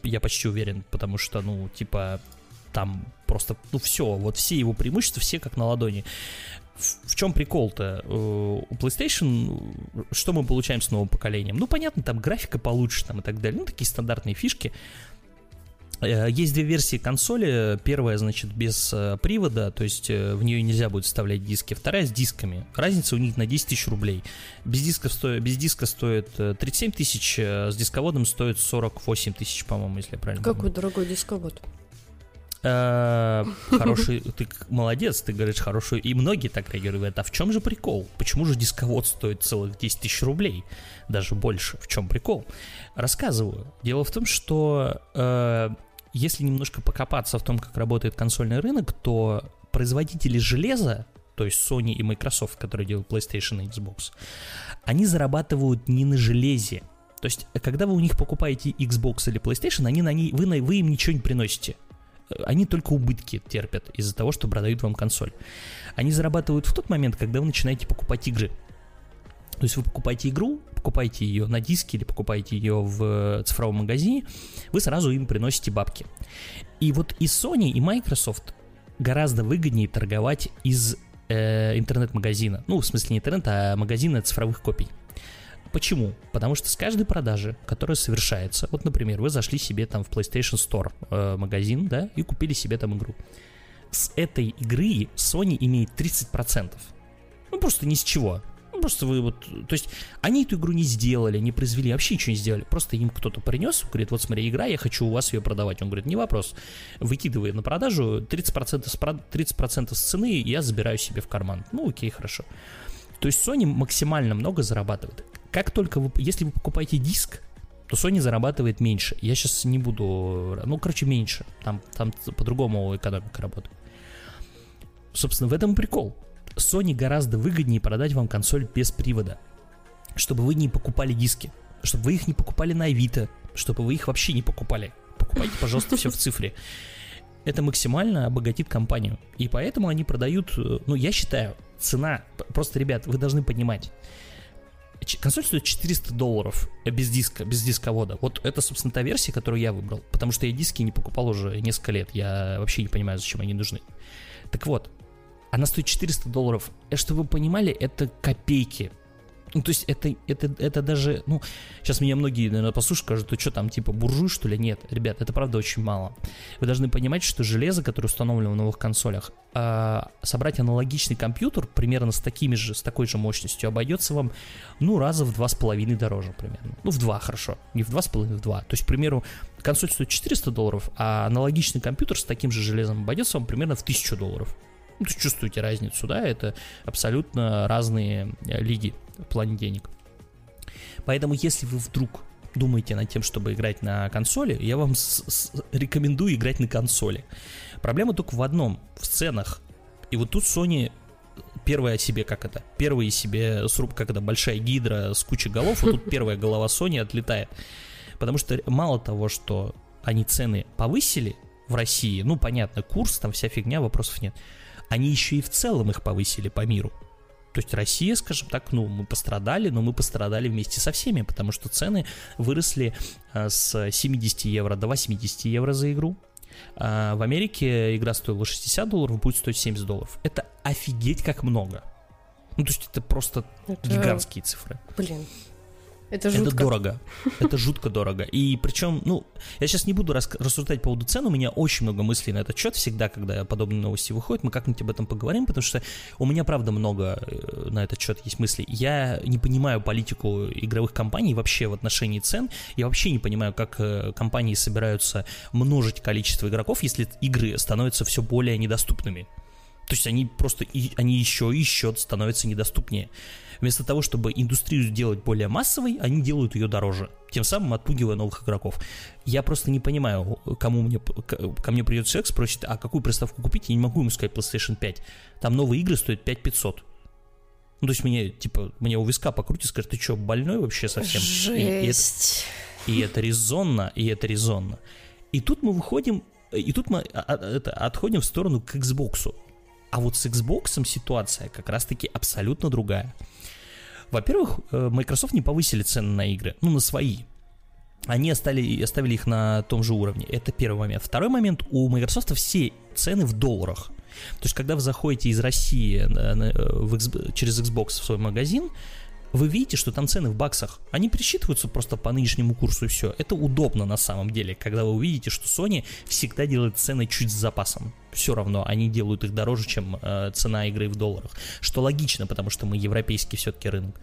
Я почти уверен, потому что, ну, типа, там просто, ну, все, вот все его преимущества, все как на ладони. В, чем прикол-то? Э, у PlayStation что мы получаем с новым поколением? Ну, понятно, там графика получше там и так далее. Ну, такие стандартные фишки. Э, есть две версии консоли. Первая, значит, без э, привода, то есть в нее нельзя будет вставлять диски. Вторая с дисками. Разница у них на 10 тысяч рублей. Без диска, стоит, без диска стоит 37 тысяч, с дисководом стоит 48 тысяч, по-моему, если я правильно Какой помню. дорогой дисковод? Хороший, ты молодец, ты говоришь хорошую. И многие так реагируют. А в чем же прикол? Почему же дисковод стоит целых 10 тысяч рублей? Даже больше. В чем прикол? Рассказываю. Дело в том, что если немножко покопаться в том, как работает консольный рынок, то производители железа, то есть Sony и Microsoft, которые делают PlayStation и Xbox, они зарабатывают не на железе. То есть, когда вы у них покупаете Xbox или PlayStation, они на ней, вы, на, вы им ничего не приносите. Они только убытки терпят из-за того, что продают вам консоль. Они зарабатывают в тот момент, когда вы начинаете покупать игры. То есть вы покупаете игру, покупаете ее на диске или покупаете ее в цифровом магазине, вы сразу им приносите бабки. И вот и Sony, и Microsoft гораздо выгоднее торговать из э, интернет-магазина. Ну, в смысле не интернет, а магазина цифровых копий. Почему? Потому что с каждой продажи, которая совершается, вот, например, вы зашли себе там в PlayStation Store э, магазин, да, и купили себе там игру. С этой игры Sony имеет 30%. Ну, просто ни с чего просто вы вот... То есть они эту игру не сделали, не произвели, вообще ничего не сделали. Просто им кто-то принес, говорит, вот смотри, игра, я хочу у вас ее продавать. Он говорит, не вопрос. Выкидывай на продажу 30%, с, 30% с цены, я забираю себе в карман. Ну, окей, хорошо. То есть Sony максимально много зарабатывает. Как только вы... Если вы покупаете диск, то Sony зарабатывает меньше. Я сейчас не буду... Ну, короче, меньше. Там, там по-другому экономика работает. Собственно, в этом прикол. Sony гораздо выгоднее продать вам консоль без привода, чтобы вы не покупали диски, чтобы вы их не покупали на Авито, чтобы вы их вообще не покупали. Покупайте, пожалуйста, все в цифре. Это максимально обогатит компанию. И поэтому они продают, э, ну, я считаю, цена, просто, ребят, вы должны понимать, консоль стоит 400 долларов э, без диска, без дисковода. Вот это, собственно, та версия, которую я выбрал. Потому что я диски не покупал уже несколько лет. Я вообще не понимаю, зачем они нужны. Так вот, она стоит 400 долларов. И чтобы вы понимали, это копейки. Ну, то есть это, это, это даже, ну, сейчас меня многие, наверное, послушают, скажут, ты что там, типа, буржуй, что ли? Нет, ребят, это правда очень мало. Вы должны понимать, что железо, которое установлено в новых консолях, э, собрать аналогичный компьютер примерно с такими же, с такой же мощностью обойдется вам, ну, раза в два с половиной дороже примерно. Ну, в два, хорошо. Не в два с половиной, в два. То есть, к примеру, консоль стоит 400 долларов, а аналогичный компьютер с таким же железом обойдется вам примерно в 1000 долларов. Ну, чувствуете разницу, да, это абсолютно разные э, лиги в плане денег. Поэтому, если вы вдруг думаете над тем, чтобы играть на консоли, я вам рекомендую играть на консоли. Проблема только в одном, в ценах. И вот тут Sony первая себе, как это, первая себе сруб, как это, большая гидра с кучей голов, а тут первая голова Sony отлетает. Потому что мало того, что они цены повысили в России, ну, понятно, курс, там вся фигня, вопросов нет они еще и в целом их повысили по миру. То есть Россия, скажем так, ну, мы пострадали, но мы пострадали вместе со всеми, потому что цены выросли а, с 70 евро до 80 евро за игру. А в Америке игра стоила 60 долларов, будет стоить 70 долларов. Это офигеть как много. Ну, то есть это просто это... гигантские цифры. Блин. Это жутко. Это дорого. Это жутко дорого. И причем, ну, я сейчас не буду рас- рассуждать по поводу цен, у меня очень много мыслей на этот счет всегда, когда подобные новости выходят, мы как-нибудь об этом поговорим, потому что у меня, правда, много э, на этот счет есть мыслей. Я не понимаю политику игровых компаний вообще в отношении цен, я вообще не понимаю, как э, компании собираются множить количество игроков, если игры становятся все более недоступными. То есть они просто, и, они еще и еще становятся недоступнее. Вместо того, чтобы индустрию сделать более массовой, они делают ее дороже, тем самым отпугивая новых игроков. Я просто не понимаю, кому мне, ко мне придет человек, спросит, а какую приставку купить, я не могу ему сказать PlayStation 5. Там новые игры стоят 5500. Ну, то есть мне, типа, мне у виска покрутит, скажет, ты что, больной вообще совсем? Жесть. И, и, это, и это резонно, и это резонно. И тут мы выходим, и тут мы а, а, это, отходим в сторону к Xbox. А вот с Xbox ситуация как раз-таки абсолютно другая. Во-первых, э, Microsoft не повысили цены на игры, ну, на свои. Они оставили, оставили их на том же уровне. Это первый момент. Второй момент, у Microsoft все цены в долларах. То есть, когда вы заходите из России в, через Xbox в свой магазин, вы видите, что там цены в баксах. Они пересчитываются просто по нынешнему курсу и все. Это удобно на самом деле, когда вы увидите, что Sony всегда делает цены чуть с запасом. Все равно они делают их дороже, чем э, цена игры в долларах. Что логично, потому что мы европейский все-таки рынок.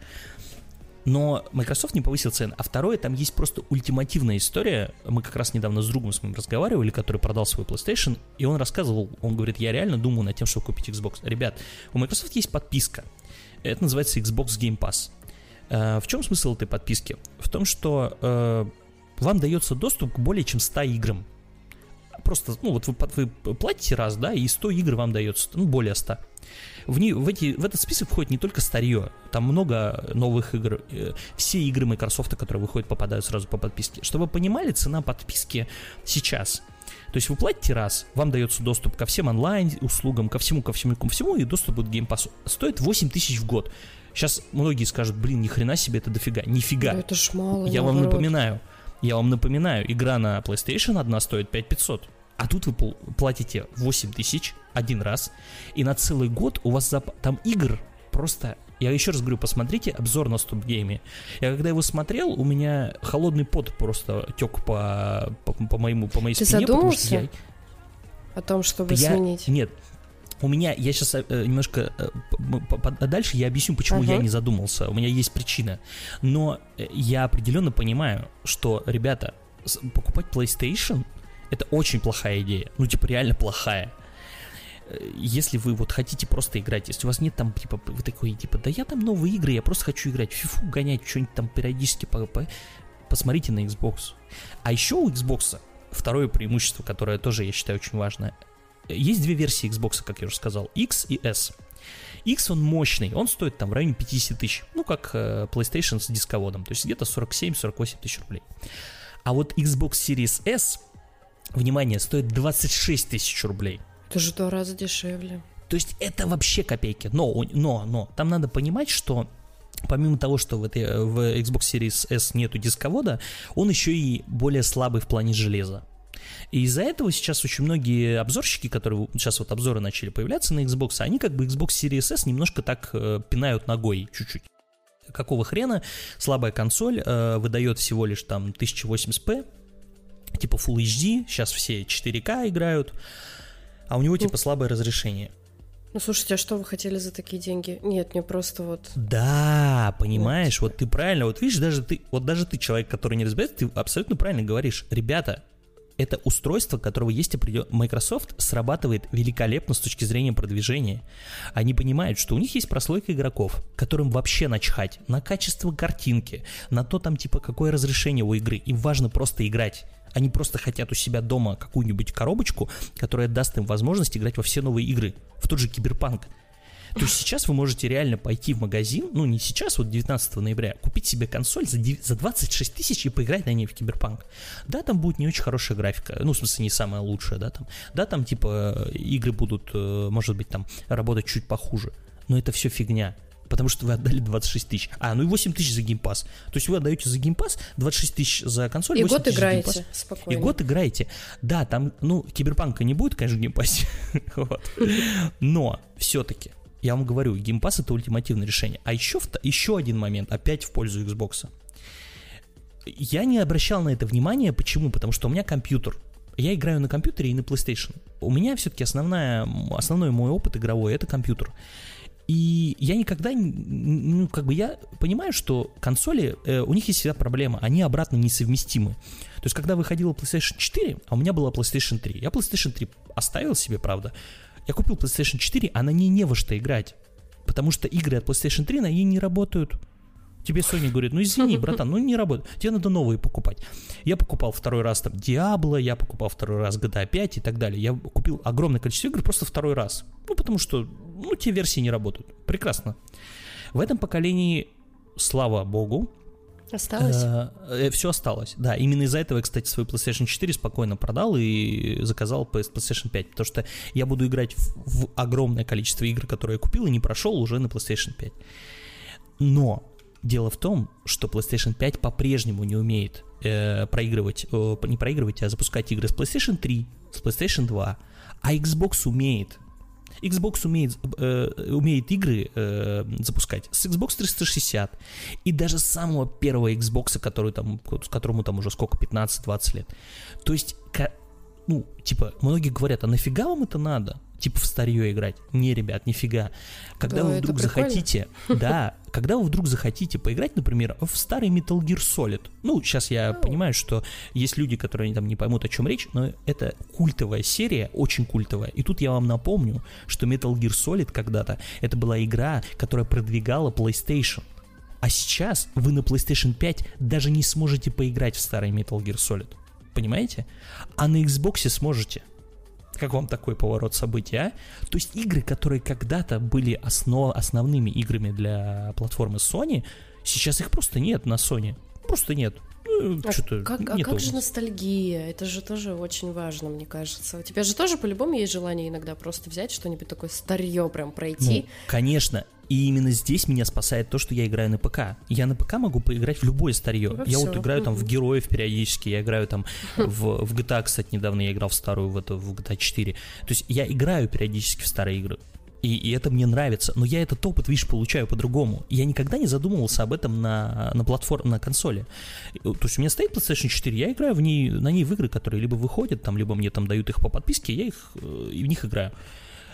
Но Microsoft не повысил цены. А второе, там есть просто ультимативная история. Мы как раз недавно с другом с моим разговаривали, который продал свой PlayStation, и он рассказывал, он говорит, я реально думаю над тем, чтобы купить Xbox. Ребят, у Microsoft есть подписка. Это называется Xbox Game Pass. Э, в чем смысл этой подписки? В том, что э, вам дается доступ к более чем 100 играм. Просто, ну вот вы, вы платите раз, да, и 100 игр вам дается, ну более 100. В, не, в, эти, в этот список входит не только старье, там много новых игр. Э, все игры Microsoft, которые выходят, попадают сразу по подписке. Чтобы вы понимали, цена подписки сейчас. То есть вы платите раз, вам дается доступ ко всем онлайн-услугам, ко всему, ко всему, ко всему, и доступ к Game Pass. Стоит 8 тысяч в год. Сейчас многие скажут, блин, ни хрена себе, это дофига. Нифига. Да это ж мало, Я наоборот. вам напоминаю, я вам напоминаю, игра на PlayStation одна стоит 5500. А тут вы платите 8 тысяч один раз, и на целый год у вас зап... там игр просто... Я еще раз говорю, посмотрите обзор на стоп-гейме. Я когда его смотрел, у меня холодный пот просто тек по, по, по, моему, по моей Ты спине. задумался что я... о том, чтобы я... сменить? Нет, у меня, я сейчас э, немножко э, дальше я объясню, почему uh-huh. я не задумался. У меня есть причина. Но э, я определенно понимаю, что, ребята, покупать PlayStation это очень плохая идея. Ну, типа, реально плохая. Если вы вот хотите просто играть, если у вас нет там, типа, вы такой, типа, да я там новые игры, я просто хочу играть FIFA, гонять, что-нибудь там периодически, по, по, посмотрите на Xbox. А еще у Xbox второе преимущество, которое тоже, я считаю, очень важное, есть две версии Xbox, как я уже сказал, X и S. X он мощный, он стоит там в районе 50 тысяч, ну как э, PlayStation с дисководом, то есть где-то 47-48 тысяч рублей. А вот Xbox Series S, внимание, стоит 26 тысяч рублей. Это же два раза дешевле. То есть это вообще копейки. Но, но, но, там надо понимать, что помимо того, что в, этой, в Xbox Series S нету дисковода, он еще и более слабый в плане железа. И из-за этого сейчас очень многие обзорщики, которые сейчас вот обзоры начали появляться на Xbox, они как бы Xbox Series S немножко так э, пинают ногой чуть-чуть. Какого хрена слабая консоль э, выдает всего лишь там 1080p, типа Full HD, сейчас все 4К играют, а у него типа слабое разрешение. Ну слушайте, а что вы хотели за такие деньги? Нет, мне просто вот. Да, понимаешь, вот, вот ты правильно, вот видишь, даже ты, вот даже ты человек, который не разбирается, ты абсолютно правильно говоришь. Ребята, это устройство, которого есть определен... Microsoft срабатывает великолепно с точки зрения продвижения. Они понимают, что у них есть прослойка игроков, которым вообще начхать на качество картинки, на то там типа какое разрешение у игры. Им важно просто играть. Они просто хотят у себя дома какую-нибудь коробочку, которая даст им возможность играть во все новые игры. В тот же Киберпанк. То есть сейчас вы можете реально пойти в магазин, ну не сейчас, вот 19 ноября, купить себе консоль за, 9, за 26 тысяч и поиграть на ней в Киберпанк. Да, там будет не очень хорошая графика, ну в смысле не самая лучшая, да, там. Да, там типа игры будут, э, может быть, там работать чуть похуже. Но это все фигня потому что вы отдали 26 тысяч. А, ну и 8 тысяч за Game Pass. То есть вы отдаете за Game Pass 26 тысяч за консоль, и 8 год тысяч играете за спокойно. И год играете. Да, там, ну, киберпанка не будет, конечно, в Game Pass е. вот. Но все-таки я вам говорю, Pass это ультимативное решение. А еще, еще один момент, опять в пользу Xbox. я не обращал на это внимания. Почему? Потому что у меня компьютер. Я играю на компьютере и на PlayStation. У меня все-таки основная, основной мой опыт игровой это компьютер. И я никогда, ну, как бы я понимаю, что консоли, э, у них есть всегда проблема, они обратно несовместимы. То есть, когда выходила PlayStation 4, а у меня была PlayStation 3, я PlayStation 3 оставил себе, правда, я купил PlayStation 4, а на ней не во что играть. Потому что игры от PlayStation 3 на ней не работают. Тебе Sony говорит, ну извини, братан, ну не работает, тебе надо новые покупать. Я покупал второй раз там Diablo, я покупал второй раз GTA 5 и так далее. Я купил огромное количество игр просто второй раз. Ну потому что, ну те версии не работают. Прекрасно. В этом поколении, слава богу, Осталось? Э, э, все осталось, да. Именно из-за этого я, кстати, свой PlayStation 4 спокойно продал и заказал PlayStation 5, потому что я буду играть в, в огромное количество игр, которые я купил и не прошел уже на PlayStation 5. Но дело в том, что PlayStation 5 по-прежнему не умеет э, проигрывать, э, не проигрывать, а запускать игры с PlayStation 3, с PlayStation 2, а Xbox умеет. Xbox умеет, э, умеет игры э, запускать с Xbox 360 и даже с самого первого Xbox, который там, которому там уже сколько, 15-20 лет. То есть, ну, типа, многие говорят, а нафига вам это надо? Типа в старье играть. Не, ребят, нифига. Когда да, вы вдруг захотите, да, когда вы вдруг захотите поиграть, например, в старый Metal Gear Solid. Ну, сейчас я oh. понимаю, что есть люди, которые там не поймут, о чем речь, но это культовая серия, очень культовая. И тут я вам напомню, что Metal Gear Solid когда-то это была игра, которая продвигала PlayStation. А сейчас вы на PlayStation 5 даже не сможете поиграть в старый Metal Gear Solid. Понимаете? А на Xbox сможете. Как вам такой поворот событий, а? То есть игры, которые когда-то были основ, основными играми для платформы Sony, сейчас их просто нет на Sony. Просто нет. Ну, а что-то как, а как же ностальгия? Это же тоже очень важно, мне кажется. У тебя же тоже по-любому есть желание иногда просто взять что-нибудь такое старье прям пройти. Ну, конечно. И именно здесь меня спасает то, что я играю на ПК. Я на ПК могу поиграть в любое старье. Во я все. вот играю там в героев периодически, я играю там в, в GTA, кстати, недавно я играл в старую, в, эту, в GTA 4. То есть я играю периодически в старые игры. И, и это мне нравится. Но я этот опыт, видишь, получаю по-другому. Я никогда не задумывался об этом на, на платформе, на консоли. То есть у меня стоит PlayStation 4, я играю в ней, на ней в игры, которые либо выходят, там, либо мне там дают их по подписке, я их э, в них играю.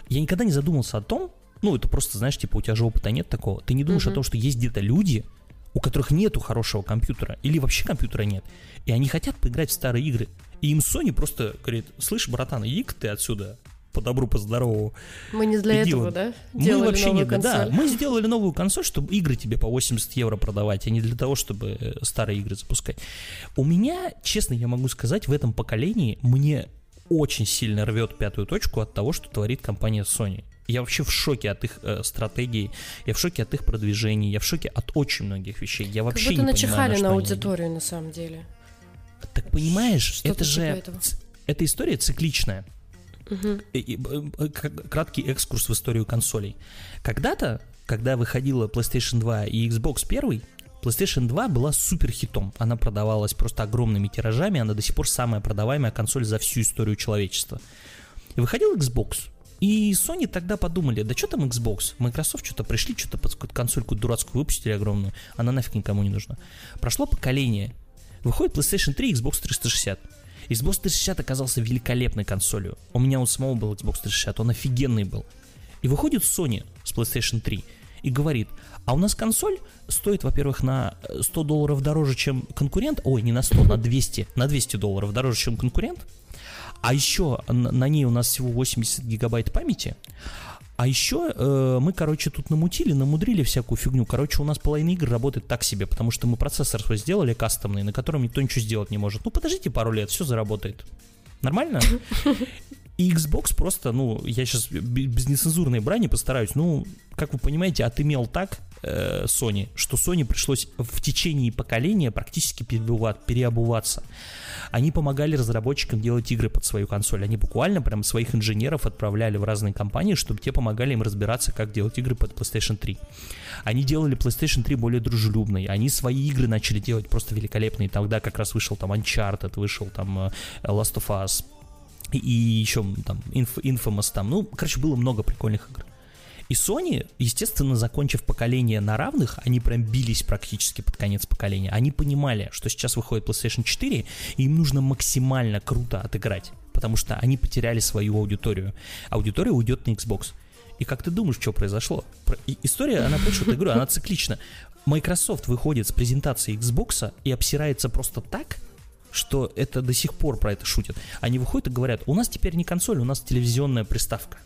Я никогда не задумывался о том, ну, это просто, знаешь, типа, у тебя же опыта нет такого. Ты не думаешь uh-huh. о том, что есть где-то люди, у которых нету хорошего компьютера, или вообще компьютера нет, и они хотят поиграть в старые игры. И им Sony просто говорит, слышь, братан, иди ты отсюда, по добру, по здорову. Мы не для этого, да? Делали мы вообще не для... Да, мы сделали новую консоль, чтобы игры тебе по 80 евро продавать, а не для того, чтобы э, старые игры запускать. У меня, честно, я могу сказать, в этом поколении мне очень сильно рвет пятую точку от того, что творит компания Sony. Я вообще в шоке от их э, стратегии, я в шоке от их продвижений, я в шоке от очень многих вещей. Я вообще как будто не начихали понимаю, на, на аудиторию на самом деле. Так понимаешь, что это же эта история цикличная. Угу. Краткий экскурс в историю консолей. Когда-то, когда выходила PlayStation 2 и Xbox 1, PlayStation 2 была супер хитом. Она продавалась просто огромными тиражами, она до сих пор самая продаваемая консоль за всю историю человечества. И выходил Xbox. И Sony тогда подумали, да что там Xbox? Microsoft что-то пришли, что-то под консольку дурацкую выпустили огромную, она нафиг никому не нужна. Прошло поколение. Выходит PlayStation 3 Xbox 360. Xbox 360 оказался великолепной консолью. У меня у самого был Xbox 360, он офигенный был. И выходит Sony с PlayStation 3 и говорит, а у нас консоль стоит, во-первых, на 100 долларов дороже, чем конкурент, ой, не на 100, на 200, на 200 долларов дороже, чем конкурент, а еще на ней у нас всего 80 гигабайт памяти, а еще э, мы, короче, тут намутили, намудрили всякую фигню. Короче, у нас половина игр работает так себе, потому что мы процессор свой сделали кастомный, на котором никто ничего сделать не может. Ну, подождите пару лет, все заработает. Нормально? И Xbox просто, ну, я сейчас без нецензурной брани постараюсь, ну, как вы понимаете, отымел так э, Sony, что Sony пришлось в течение поколения практически переобуваться. Они помогали разработчикам делать игры под свою консоль. Они буквально прям своих инженеров отправляли в разные компании, чтобы те помогали им разбираться, как делать игры под PlayStation 3. Они делали PlayStation 3 более дружелюбной. Они свои игры начали делать просто великолепные. Тогда как раз вышел там Uncharted, вышел там э, Last of Us, и еще там Infamous там, ну, короче, было много прикольных игр. И Sony, естественно, закончив поколение на равных, они прям бились практически под конец поколения. Они понимали, что сейчас выходит PlayStation 4, и им нужно максимально круто отыграть, потому что они потеряли свою аудиторию. Аудитория уйдет на Xbox. И как ты думаешь, что произошло? История, она, понимаешь, вот говорю, она циклична. Microsoft выходит с презентацией Xbox и обсирается просто так, что это до сих пор про это шутят. Они выходят и говорят, у нас теперь не консоль, у нас телевизионная приставка.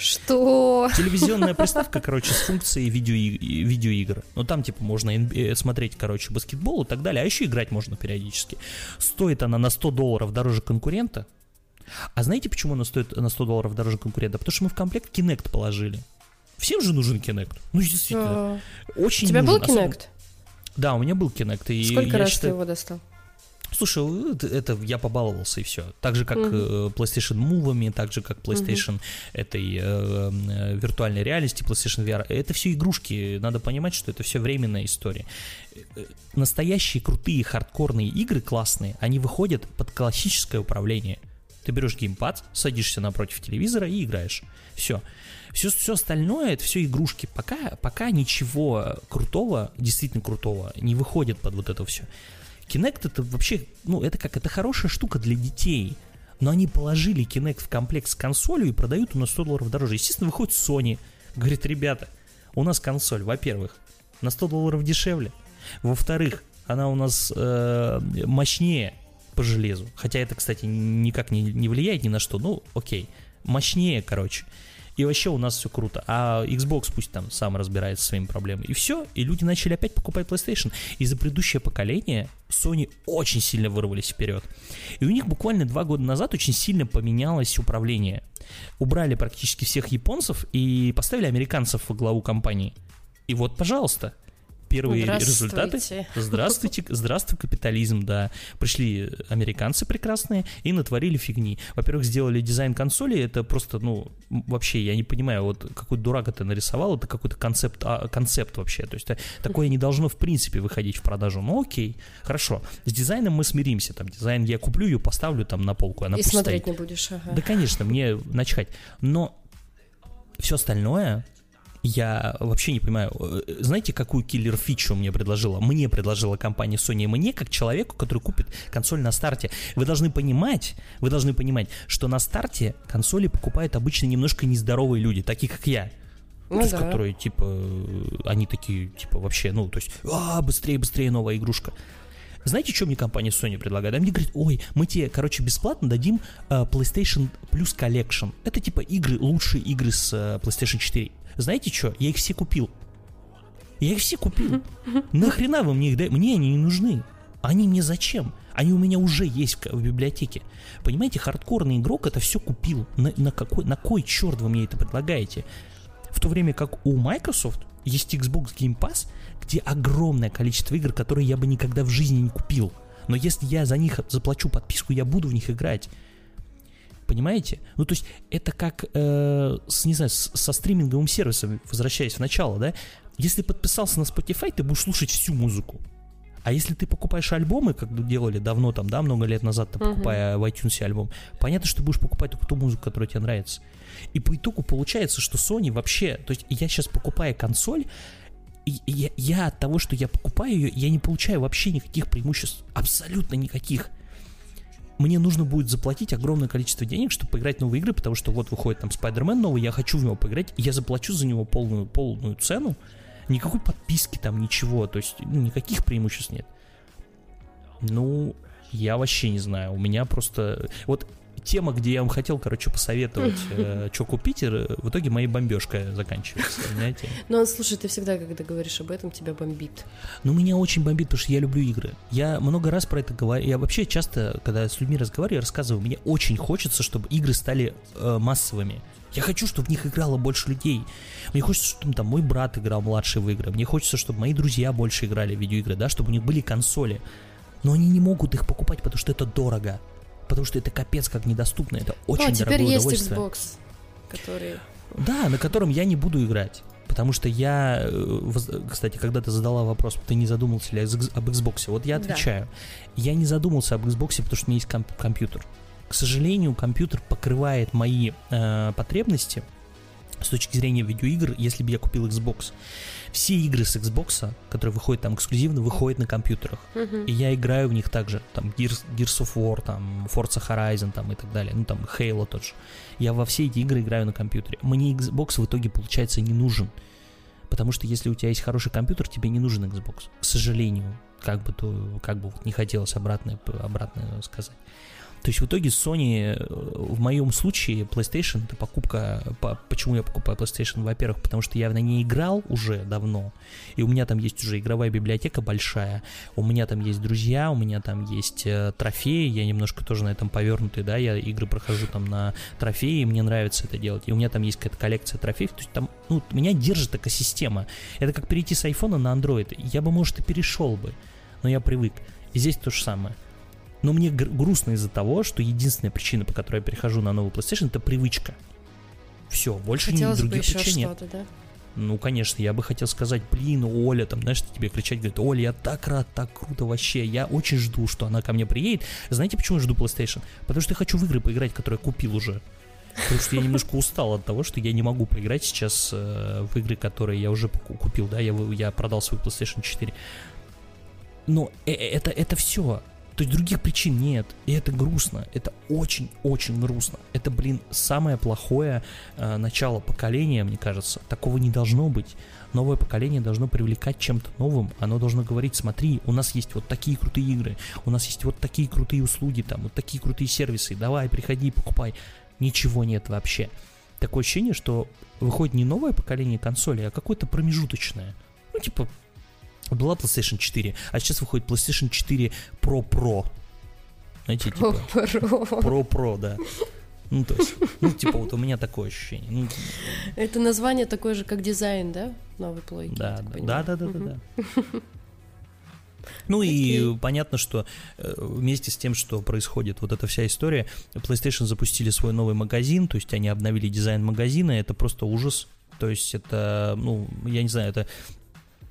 Что? Телевизионная приставка, короче, с функцией видео, видеоигр. Ну, там, типа, можно э, смотреть, короче, баскетбол и так далее, а еще играть можно периодически. Стоит она на 100 долларов дороже конкурента. А знаете, почему она стоит на 100 долларов дороже конкурента? Потому что мы в комплект Kinect положили. Всем же нужен Kinect. Ну, действительно. Очень У тебя нужен. был Kinect? Особенно... Да, у меня был Kinect. И Сколько раз считаю... ты его достал? Слушай, это, это я побаловался и все. Так же, как uh-huh. PlayStation Move, так же, как PlayStation uh-huh. этой э, э, виртуальной реальности, PlayStation VR. Это все игрушки. Надо понимать, что это все временная история. Э, настоящие крутые хардкорные игры классные, они выходят под классическое управление. Ты берешь геймпад, садишься напротив телевизора и играешь. Все. Все, все остальное, это все игрушки. Пока, пока ничего крутого, действительно крутого, не выходит под вот это все. Kinect это вообще, ну, это как, это хорошая штука для детей. Но они положили Kinect в комплект с консолью и продают у нас 100 долларов дороже. Естественно, выходит Sony. Говорит, ребята, у нас консоль, во-первых, на 100 долларов дешевле. Во-вторых, она у нас э, мощнее по железу. Хотя это, кстати, никак не, не влияет ни на что. Ну, окей. Мощнее, короче и вообще у нас все круто. А Xbox пусть там сам разбирается со своими проблемами. И все, и люди начали опять покупать PlayStation. И за предыдущее поколение Sony очень сильно вырвались вперед. И у них буквально два года назад очень сильно поменялось управление. Убрали практически всех японцев и поставили американцев во главу компании. И вот, пожалуйста, первые результаты. Здравствуйте, здравствуй, капитализм, да. Пришли американцы прекрасные и натворили фигни. Во-первых, сделали дизайн консоли, это просто, ну, вообще, я не понимаю, вот какой дурак это нарисовал, это какой-то концепт, а, концепт вообще. То есть такое не должно, в принципе, выходить в продажу. Ну, окей, хорошо. С дизайном мы смиримся. Там дизайн я куплю ее, поставлю там на полку, она И смотреть стоит. не будешь, ага. Да, конечно, мне начхать. Но все остальное я вообще не понимаю, э, знаете, какую киллер-фичу мне предложила? Мне предложила компания Sony, мне как человеку, который купит консоль на старте. Вы должны понимать, вы должны понимать, что на старте консоли покупают обычно немножко нездоровые люди, такие как я. Ну, то есть, да. которые, типа, э, они такие, типа, вообще, ну, то есть, а, быстрее, быстрее новая игрушка. Знаете, что мне компания Sony предлагает? Они говорят, ой, мы тебе, короче, бесплатно дадим uh, PlayStation Plus Collection. Это типа игры, лучшие игры с uh, PlayStation 4. Знаете что? Я их все купил. Я их все купил. Нахрена вы мне их даете? Мне они не нужны. Они мне зачем? Они у меня уже есть в, библиотеке. Понимаете, хардкорный игрок это все купил. На, на, какой, на кой черт вы мне это предлагаете? В то время как у Microsoft есть Xbox Game Pass, где огромное количество игр, которые я бы никогда в жизни не купил. Но если я за них заплачу подписку, я буду в них играть. Понимаете? Ну, то есть это как, э, с, не знаю, с, со стриминговым сервисом, возвращаясь в начало, да? Если подписался на Spotify, ты будешь слушать всю музыку. А если ты покупаешь альбомы, как делали давно, там, да, много лет назад, ты покупая uh-huh. в iTunes альбом, понятно, что ты будешь покупать только ту музыку, которая тебе нравится. И по итогу получается, что Sony вообще, то есть я сейчас покупая консоль, я, я от того, что я покупаю ее, я не получаю вообще никаких преимуществ, абсолютно никаких мне нужно будет заплатить огромное количество денег, чтобы поиграть в новые игры, потому что вот выходит там Spider-Man новый, я хочу в него поиграть, я заплачу за него полную, полную цену, никакой подписки там, ничего, то есть ну, никаких преимуществ нет. Ну, я вообще не знаю, у меня просто... Вот тема, где я вам хотел, короче, посоветовать, э, что купить, в итоге моей бомбежкой заканчивается, знаете. Ну, слушай, ты всегда, когда говоришь об этом, тебя бомбит. Ну, меня очень бомбит, потому что я люблю игры. Я много раз про это говорю. Я вообще часто, когда с людьми разговариваю, я рассказываю, мне очень хочется, чтобы игры стали э, массовыми. Я хочу, чтобы в них играло больше людей. Мне хочется, чтобы там мой брат играл младший в игры. Мне хочется, чтобы мои друзья больше играли в видеоигры, да, чтобы у них были консоли. Но они не могут их покупать, потому что это дорого потому что это капец как недоступно, это очень ну, а теперь есть Xbox, который... Да, на котором я не буду играть. Потому что я, э, кстати, когда ты задала вопрос, ты не задумался ли об Xbox, вот я отвечаю. Да. Я не задумался об Xbox, потому что у меня есть комп- компьютер. К сожалению, компьютер покрывает мои э, потребности с точки зрения видеоигр, если бы я купил Xbox. Все игры с Xbox, которые выходят там эксклюзивно, выходят на компьютерах. Мгм. И я играю в них также. Там Gears, Gears of War, там Forza Horizon там, и так далее. Ну там Halo тот же. Я во все эти игры играю на компьютере. Мне Xbox в итоге, получается, не нужен. Потому что если у тебя есть хороший компьютер, тебе не нужен Xbox. К сожалению. Как бы, то, как бы вот не хотелось обратное, обратное сказать. То есть в итоге Sony, э, в моем случае, PlayStation это покупка. по- почему я покупаю PlayStation? Во-первых, потому что я на ней играл уже давно, и у меня там есть уже игровая библиотека большая, у меня там есть друзья, у меня там есть э, трофеи, я немножко тоже на этом повернутый, да, я игры прохожу там на трофеи, и мне нравится это делать, и у меня там есть какая-то коллекция трофеев, то есть там, ну, меня держит экосистема. Это как перейти с айфона на Android. Я бы, может, и перешел бы, но я привык. И здесь то же самое. Но мне гр- грустно из-за того, что единственная причина, по которой я перехожу на новый PlayStation, это привычка. Все, больше Хотелось ни бы других еще причин нет. да? Ну, конечно, я бы хотел сказать, блин, Оля, там, знаешь, тебе кричать, говорит, Оля, я так рад, так круто вообще, я очень жду, что она ко мне приедет. Знаете, почему я жду PlayStation? Потому что я хочу в игры поиграть, которые я купил уже. Потому что я немножко устал от того, что я не могу поиграть сейчас э, в игры, которые я уже купил, да, я, я продал свой PlayStation 4. Но э- э- это, это все. То есть других причин нет. И это грустно. Это очень-очень грустно. Это, блин, самое плохое э, начало поколения, мне кажется. Такого не должно быть. Новое поколение должно привлекать чем-то новым. Оно должно говорить, смотри, у нас есть вот такие крутые игры, у нас есть вот такие крутые услуги, там, вот такие крутые сервисы. Давай, приходи, покупай. Ничего нет вообще. Такое ощущение, что выходит не новое поколение консолей, а какое-то промежуточное. Ну, типа, была PlayStation 4, а сейчас выходит PlayStation 4 Pro Pro. Знаете, типа, Про. Pro Pro, да. Ну, то есть, ну, типа, вот у меня такое ощущение. Ну, Это название такое же, как дизайн, да? Новой плойки. да, да, да, да, да, да. Ну и Окей. понятно, что э, вместе с тем, что происходит вот эта вся история, PlayStation запустили свой новый магазин, то есть они обновили дизайн магазина, это просто ужас. То есть это, ну, я не знаю, это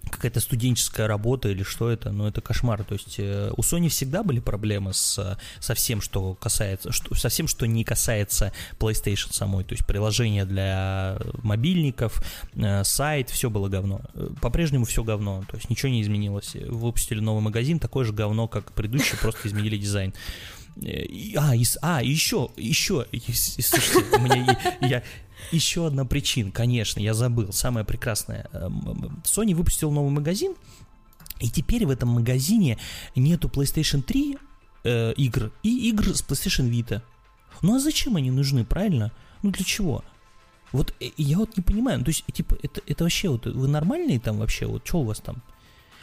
какая-то студенческая работа или что это, но это кошмар. То есть э, у Sony всегда были проблемы с, э, со всем, что касается, что, со всем, что не касается PlayStation самой. То есть приложение для мобильников, э, сайт, все было говно. Э, По-прежнему все говно, то есть ничего не изменилось. Выпустили новый магазин, такое же говно, как предыдущий, просто изменили дизайн. Э, А, и, а, еще, еще, и слушайте, у меня я, еще одна причина, конечно, я забыл, самое прекрасное. Эм, эм, Sony выпустил новый магазин, и теперь в этом магазине нету PlayStation 3 э, игр и игр с PlayStation Vita. Ну а зачем они нужны, правильно? Ну для чего? Вот э, я вот не понимаю, то есть, типа, это, это вообще, вот вы нормальные там вообще, вот что у вас там?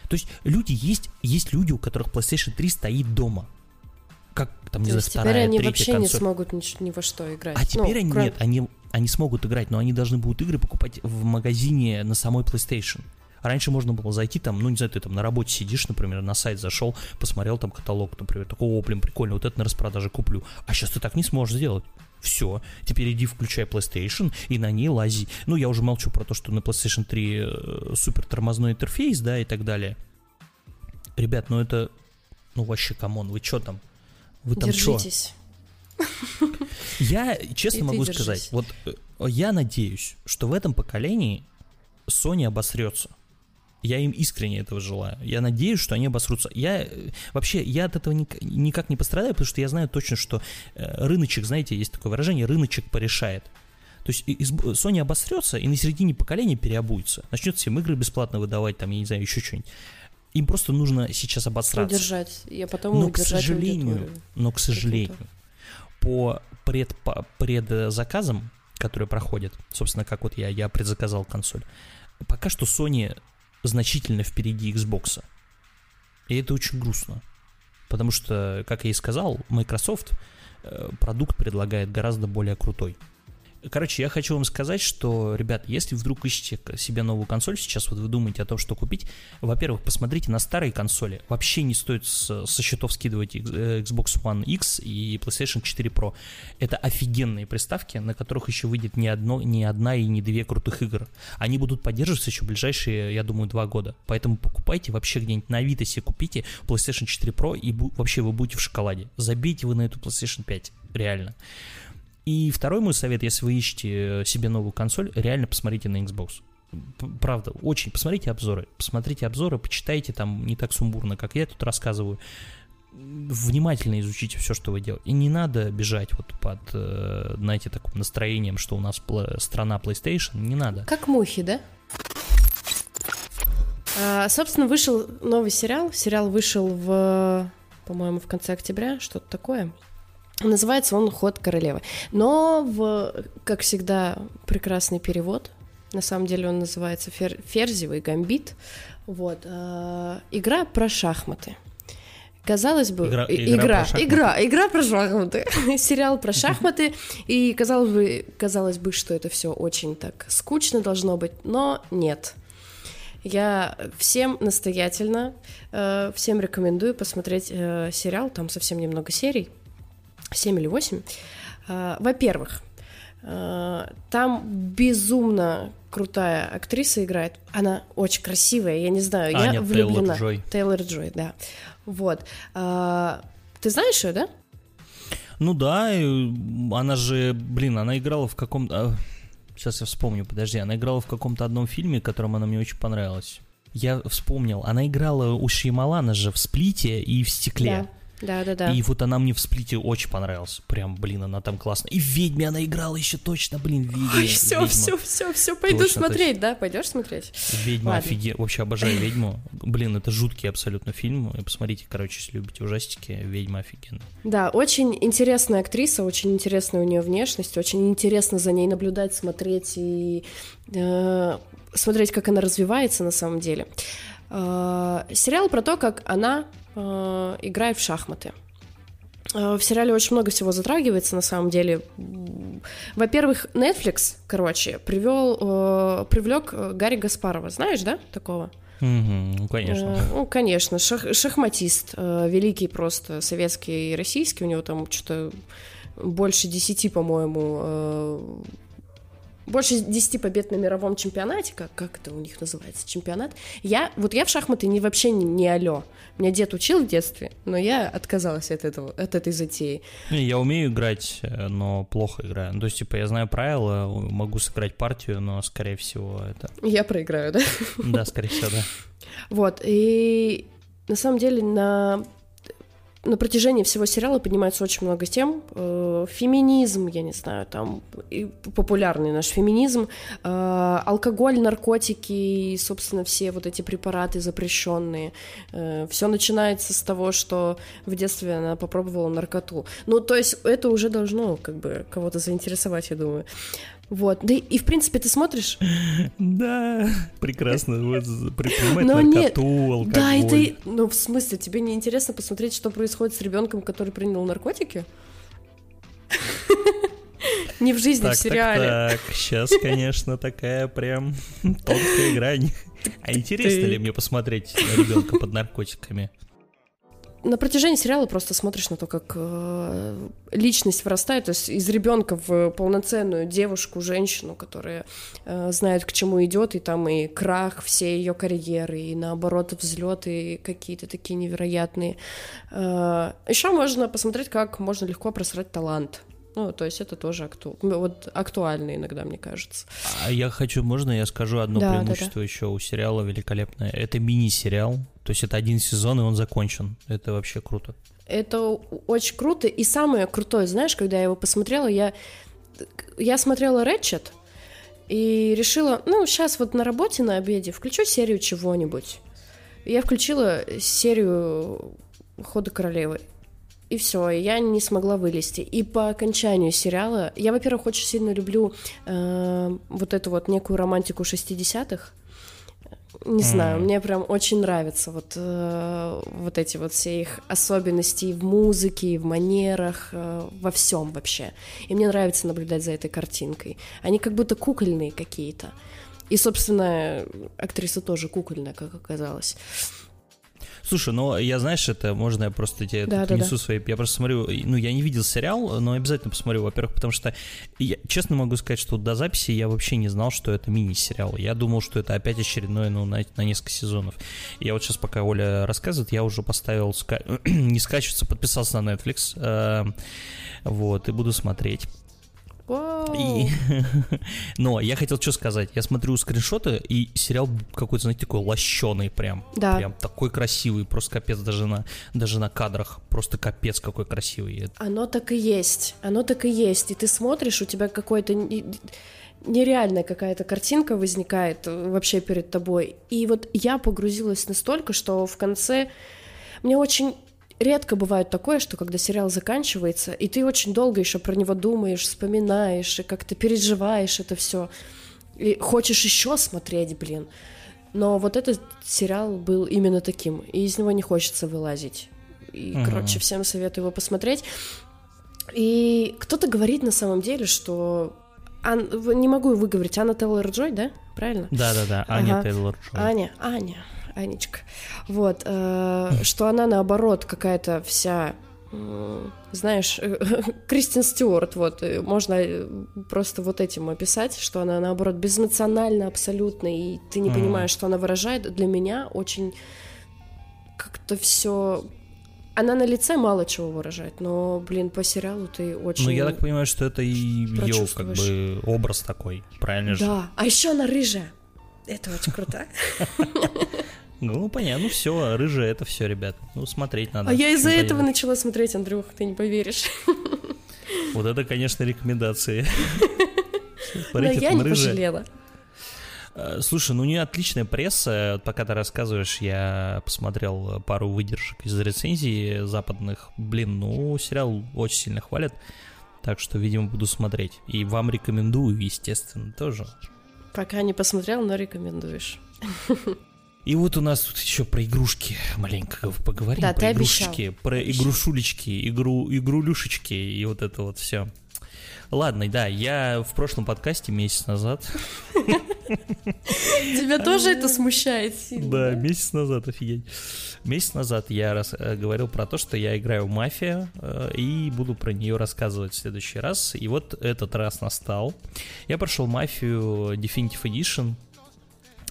То есть люди есть, есть люди, у которых PlayStation 3 стоит дома. Как там, не знаю, есть теперь вторая, они третья вообще не консоль. смогут ни, ни во что играть. А теперь Ну, они кроме- нет, они, они смогут играть, но они должны будут игры покупать в магазине на самой PlayStation. Раньше можно было зайти там, ну не знаю, ты там на работе сидишь, например, на сайт зашел, посмотрел там каталог, например, такой, о, блин, прикольно, вот это на распродаже куплю. А сейчас ты так не сможешь сделать. Все, теперь иди включай PlayStation и на ней лази. Ну, я уже молчу про то, что на PlayStation 3 э, супер тормозной интерфейс, да, и так далее. Ребят, ну это, ну вообще, come on, вы что там? Вы там? Держитесь. Я честно И могу сказать, вот э, я надеюсь, что в этом поколении Sony обосрется. Я им искренне этого желаю. Я надеюсь, что они обосрутся. Я э, вообще я от этого ник- никак не пострадаю, потому что я знаю точно, что э, рыночек, знаете, есть такое выражение, рыночек порешает. То есть Sony обосрется и на середине поколения переобуется. Начнет всем игры бесплатно выдавать, там, я не знаю, еще что-нибудь. Им просто нужно сейчас обосраться. Удержать. И потом Но, к сожалению, но, к сожалению, по пред, по предзаказам, которые проходят, собственно, как вот я, я предзаказал консоль, пока что Sony значительно впереди Xbox. И это очень грустно. Потому что, как я и сказал, Microsoft э, продукт предлагает гораздо более крутой. Короче, я хочу вам сказать, что, ребят, если вдруг ищете себе новую консоль, сейчас вот вы думаете о том, что купить, во-первых, посмотрите на старые консоли. Вообще не стоит со счетов скидывать э, Xbox One X и PlayStation 4 Pro. Это офигенные приставки, на которых еще выйдет не, одно, не одна и не две крутых игр. Они будут поддерживаться еще ближайшие, я думаю, два года. Поэтому покупайте вообще где-нибудь на Авито себе купите PlayStation 4 Pro и вообще вы будете в шоколаде. Забейте вы на эту PlayStation 5. Реально. И второй мой совет, если вы ищете себе новую консоль, реально посмотрите на Xbox. Правда, очень. Посмотрите обзоры. Посмотрите обзоры, почитайте там не так сумбурно, как я тут рассказываю. Внимательно изучите все, что вы делаете. И не надо бежать вот под, э, знаете, таким настроением, что у нас страна PlayStation. Не надо. Как мухи, да? А, собственно, вышел новый сериал. Сериал вышел в, по-моему, в конце октября, что-то такое. Называется он «Ход королевы». Но, в, как всегда, прекрасный перевод. На самом деле он называется Фер, «Ферзевый гамбит». Вот. Э, игра про шахматы. Казалось бы, игра, игра, игра, про игра, игра про шахматы, сериал про шахматы, и казалось бы, казалось бы, что это все очень так скучно должно быть, но нет. Я всем настоятельно, э, всем рекомендую посмотреть э, сериал, там совсем немного серий, 7 или 8. Э, во-первых, э, там безумно крутая актриса играет. Она очень красивая, я не знаю, Аня я влюблена. Тейлор Джой. Тейлор Джой, да. Вот. А, ты знаешь ее, да? Ну да, она же, блин, она играла в каком-то... Сейчас я вспомню, подожди, она играла в каком-то одном фильме, которым она мне очень понравилась. Я вспомнил, она играла у Шеймалана же в «Сплите» и в «Стекле». Да. Да, да, да. И вот она мне в сплите очень понравилась. Прям, блин, она там классно. И в ведьме она играла еще точно, блин, ведьме. Все, все, все, все, пойду точно, смотреть, точно. да? Пойдешь смотреть? Ведьма офигенно. Вообще обожаю ведьму. Блин, это жуткий абсолютно фильм. Посмотрите, короче, если любите ужастики, ведьма офигенно. Да, очень интересная актриса, очень интересная у нее внешность, очень интересно за ней наблюдать, смотреть и э, смотреть, как она развивается на самом деле. Э, сериал про то, как она э, играет в шахматы. Э, в сериале очень много всего затрагивается, на самом деле. Во-первых, Netflix, короче, привел, э, привлек Гарри Гаспарова. Знаешь, да, такого? Mm-hmm, ну, конечно. Ну, конечно, шах, шахматист, великий просто советский и российский, у него там что-то больше десяти, по-моему, больше 10 побед на мировом чемпионате, как, как это у них называется, чемпионат. Я, вот я в шахматы не, вообще не, не алё. Меня дед учил в детстве, но я отказалась от этого, от этой затеи. Я умею играть, э, но плохо играю. Ну, то есть, типа, я знаю правила, могу сыграть партию, но, скорее всего, это... Я проиграю, да? Да, скорее всего, да. Вот, и на самом деле на на протяжении всего сериала поднимается очень много тем. Э, феминизм, я не знаю, там популярный наш феминизм, э, алкоголь, наркотики и, собственно, все вот эти препараты запрещенные. Э, все начинается с того, что в детстве она попробовала наркоту. Ну, то есть это уже должно как бы кого-то заинтересовать, я думаю. Вот, да и, и в принципе ты смотришь. Да, прекрасно. Вот предпринимать Но наркоту, нет. алкоголь. Да, это, ну в смысле, тебе не интересно посмотреть, что происходит с ребенком, который принял наркотики? Не в жизни, так, в сериале. Так, так, сейчас, конечно, такая прям тонкая грань. А интересно ли мне посмотреть ребенка под наркотиками? На протяжении сериала просто смотришь на то, как э, личность вырастает, то есть из ребенка в полноценную девушку, женщину, которая э, знает, к чему идет, и там и крах всей ее карьеры, и наоборот взлеты какие-то такие невероятные. Э, еще можно посмотреть, как можно легко просрать талант. Ну, то есть это тоже акту... вот актуально иногда, мне кажется. А я хочу, можно я скажу одно да, преимущество да, да. еще у сериала великолепное? Это мини-сериал, то есть это один сезон, и он закончен. Это вообще круто. Это очень круто. И самое крутое, знаешь, когда я его посмотрела, я, я смотрела Рэтчет и решила, ну, сейчас вот на работе на обеде включу серию чего-нибудь. Я включила серию Хода королевы. И все, я не смогла вылезти. И по окончанию сериала, я, во-первых, очень сильно люблю э, вот эту вот некую романтику 60-х. Не знаю, mm. мне прям очень нравятся вот, э, вот эти вот все их особенности в музыке, и в манерах, э, во всем вообще. И мне нравится наблюдать за этой картинкой. Они как будто кукольные какие-то. И, собственно, актриса тоже кукольная, как оказалось. Слушай, ну я знаешь, это можно я просто тебе да, принесу да, да. свои. Я просто смотрю, ну я не видел сериал, но обязательно посмотрю, во-первых, потому что я честно могу сказать, что до записи я вообще не знал, что это мини-сериал. Я думал, что это опять очередной, ну, на, на несколько сезонов. Я вот сейчас, пока Оля рассказывает, я уже поставил ска... не скачиваться, подписался на Netflix. Э, вот, и буду смотреть. И... Но я хотел что сказать. Я смотрю скриншоты, и сериал какой-то, знаете, такой лощеный прям. Да. Прям такой красивый, просто капец даже на, даже на кадрах. Просто капец какой красивый. Оно так и есть. Оно так и есть. И ты смотришь, у тебя какой-то нереальная какая-то картинка возникает вообще перед тобой. И вот я погрузилась настолько, что в конце мне очень редко бывает такое, что когда сериал заканчивается, и ты очень долго еще про него думаешь, вспоминаешь, и как-то переживаешь это все, и хочешь еще смотреть, блин. Но вот этот сериал был именно таким, и из него не хочется вылазить. И, uh-huh. короче, всем советую его посмотреть. И кто-то говорит на самом деле, что Ан... не могу выговорить, Анна Тейлор Джой, да? Правильно? Да-да-да, Аня ага. Тейлор Джой. Аня, Аня. Анечка, вот, э, что она наоборот какая-то вся знаешь, Кристин Стюарт, вот, э, можно э, просто вот этим описать, что она, наоборот, безнациональна абсолютно, и ты не mm. понимаешь, что она выражает. Для меня очень как-то все она на лице мало чего выражает, но, блин, по сериалу ты очень. Ну, я так понимаю, что это и ее как бы образ такой, правильно же? Да, а еще она рыжая. Это очень круто. Ну, понятно, ну все, рыжая это все, ребят. Ну, смотреть надо. А я из-за этого начала смотреть, Андрюх, ты не поверишь. Вот это, конечно, рекомендации. Но я не пожалела. Э, слушай, ну не отличная пресса. Пока ты рассказываешь, я посмотрел пару выдержек из рецензий западных. Блин, ну сериал очень сильно хвалят. Так что, видимо, буду смотреть. И вам рекомендую, естественно, тоже. Пока не посмотрел, но рекомендуешь. И вот у нас тут еще про игрушки маленько поговорим. Да, про игрушечки, обещал. про игрушулечки, игру, игрулюшечки и вот это вот все. Ладно, да, я в прошлом подкасте месяц назад... Тебя тоже это смущает сильно? Да, месяц назад, офигеть. Месяц назад я раз, э, говорил про то, что я играю в мафию э, и буду про нее рассказывать в следующий раз. И вот этот раз настал. Я прошел мафию Definitive Edition,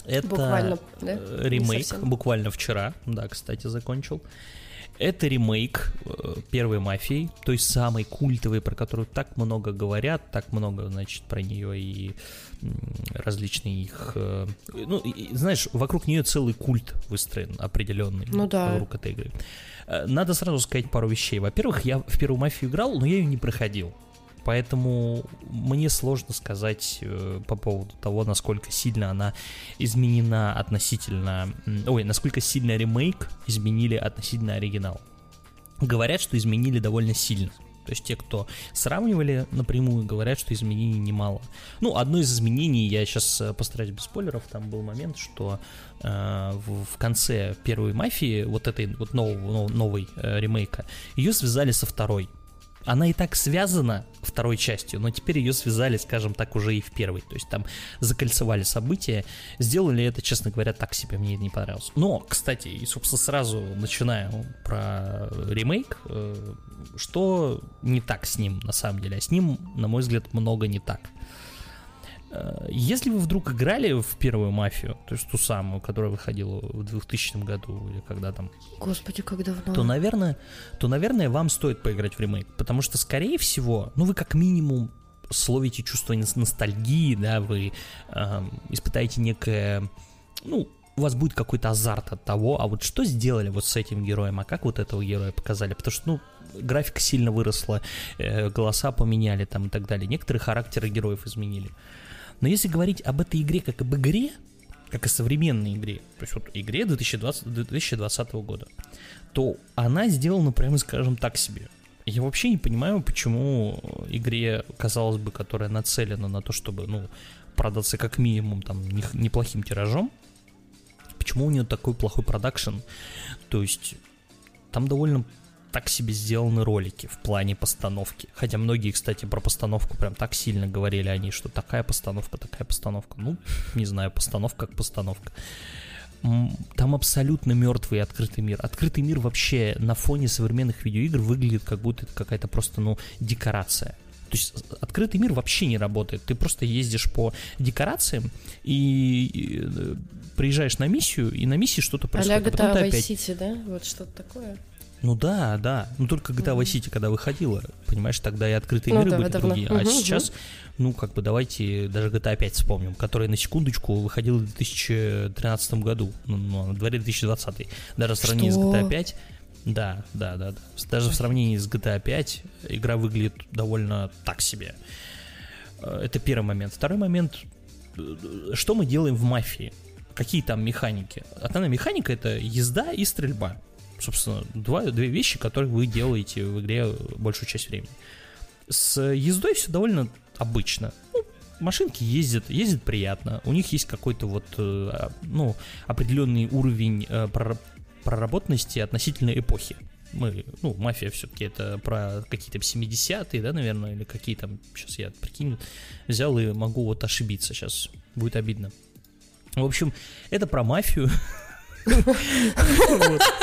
это буквально, да? Э, ремейк, буквально вчера, да, кстати, закончил. Это ремейк э, первой мафии, той самой культовой, про которую так много говорят, так много, значит, про нее и различные их... Э, ну, и, знаешь, вокруг нее целый культ выстроен определенный ну, да. вокруг этой игры. Надо сразу сказать пару вещей. Во-первых, я в первую мафию играл, но я ее не проходил. Поэтому мне сложно сказать э, по поводу того, насколько сильно она изменена относительно... Ой, насколько сильно ремейк изменили относительно оригинала. Говорят, что изменили довольно сильно. То есть те, кто сравнивали напрямую, говорят, что изменений немало. Ну, одно из изменений, я сейчас э, постараюсь без спойлеров, там был момент, что э, в, конце первой мафии, вот этой вот нового, новой э, ремейка, ее связали со второй она и так связана второй частью, но теперь ее связали, скажем так, уже и в первой. То есть там закольцевали события. Сделали это, честно говоря, так себе, мне это не понравилось. Но, кстати, и, собственно, сразу начинаю про ремейк. Э, что не так с ним, на самом деле? А с ним, на мой взгляд, много не так. Э, если вы вдруг играли в первую мафию, то есть ту самую, которая выходила в 2000 году или когда там... Господи, как давно. То, наверное, то, наверное, вам стоит поиграть в ремейк, потому что, скорее всего, ну, вы как минимум словите чувство ностальгии, да, вы э, испытаете некое, ну, у вас будет какой-то азарт от того, а вот что сделали вот с этим героем, а как вот этого героя показали, потому что, ну, графика сильно выросла, э, голоса поменяли там и так далее, некоторые характеры героев изменили. Но если говорить об этой игре как об игре, как о современной игре, то есть вот игре 2020, 2020 года, то она сделана, прямо скажем, так себе. Я вообще не понимаю, почему игре, казалось бы, которая нацелена на то, чтобы, ну, продаться как минимум там неплохим тиражом, почему у нее такой плохой продакшн. То есть там довольно так себе сделаны ролики в плане постановки. Хотя многие, кстати, про постановку прям так сильно говорили они, что такая постановка, такая постановка. Ну, не знаю, постановка как постановка. Там абсолютно мертвый открытый мир. Открытый мир вообще на фоне современных видеоигр выглядит как будто это какая-то просто, ну, декорация. То есть открытый мир вообще не работает. Ты просто ездишь по декорациям и, э, приезжаешь на миссию, и на миссии что-то происходит. А-ля GTA Vice City, да? Вот что-то такое. Ну да, да. Ну только GTA Vice City, когда выходила, понимаешь, тогда и открытые Ну миры да, были давно. другие. А Мгм, сейчас, ну как бы давайте даже GTA 5 вспомним, которая на секундочку выходила в 2013 году, ну, ну, на дворе 2020. Даже в сравнении с Что? GTA 5, да, да, да, да. Даже в сравнении с GTA 5 игра выглядит довольно так себе. Э, Это первый момент. Второй момент, что мы делаем в мафии? Какие там механики? Основная механика это езда и стрельба. Собственно, два, две вещи, которые вы делаете в игре большую часть времени. С ездой все довольно обычно. Ну, машинки ездят, ездят приятно. У них есть какой-то вот, э, а, ну, определенный уровень э, прора- проработанности относительно эпохи. Мы, ну, мафия все-таки это про какие-то 70-е, да, наверное, или какие там, сейчас я прикинь, взял и могу вот ошибиться сейчас, будет обидно. В общем, это про мафию.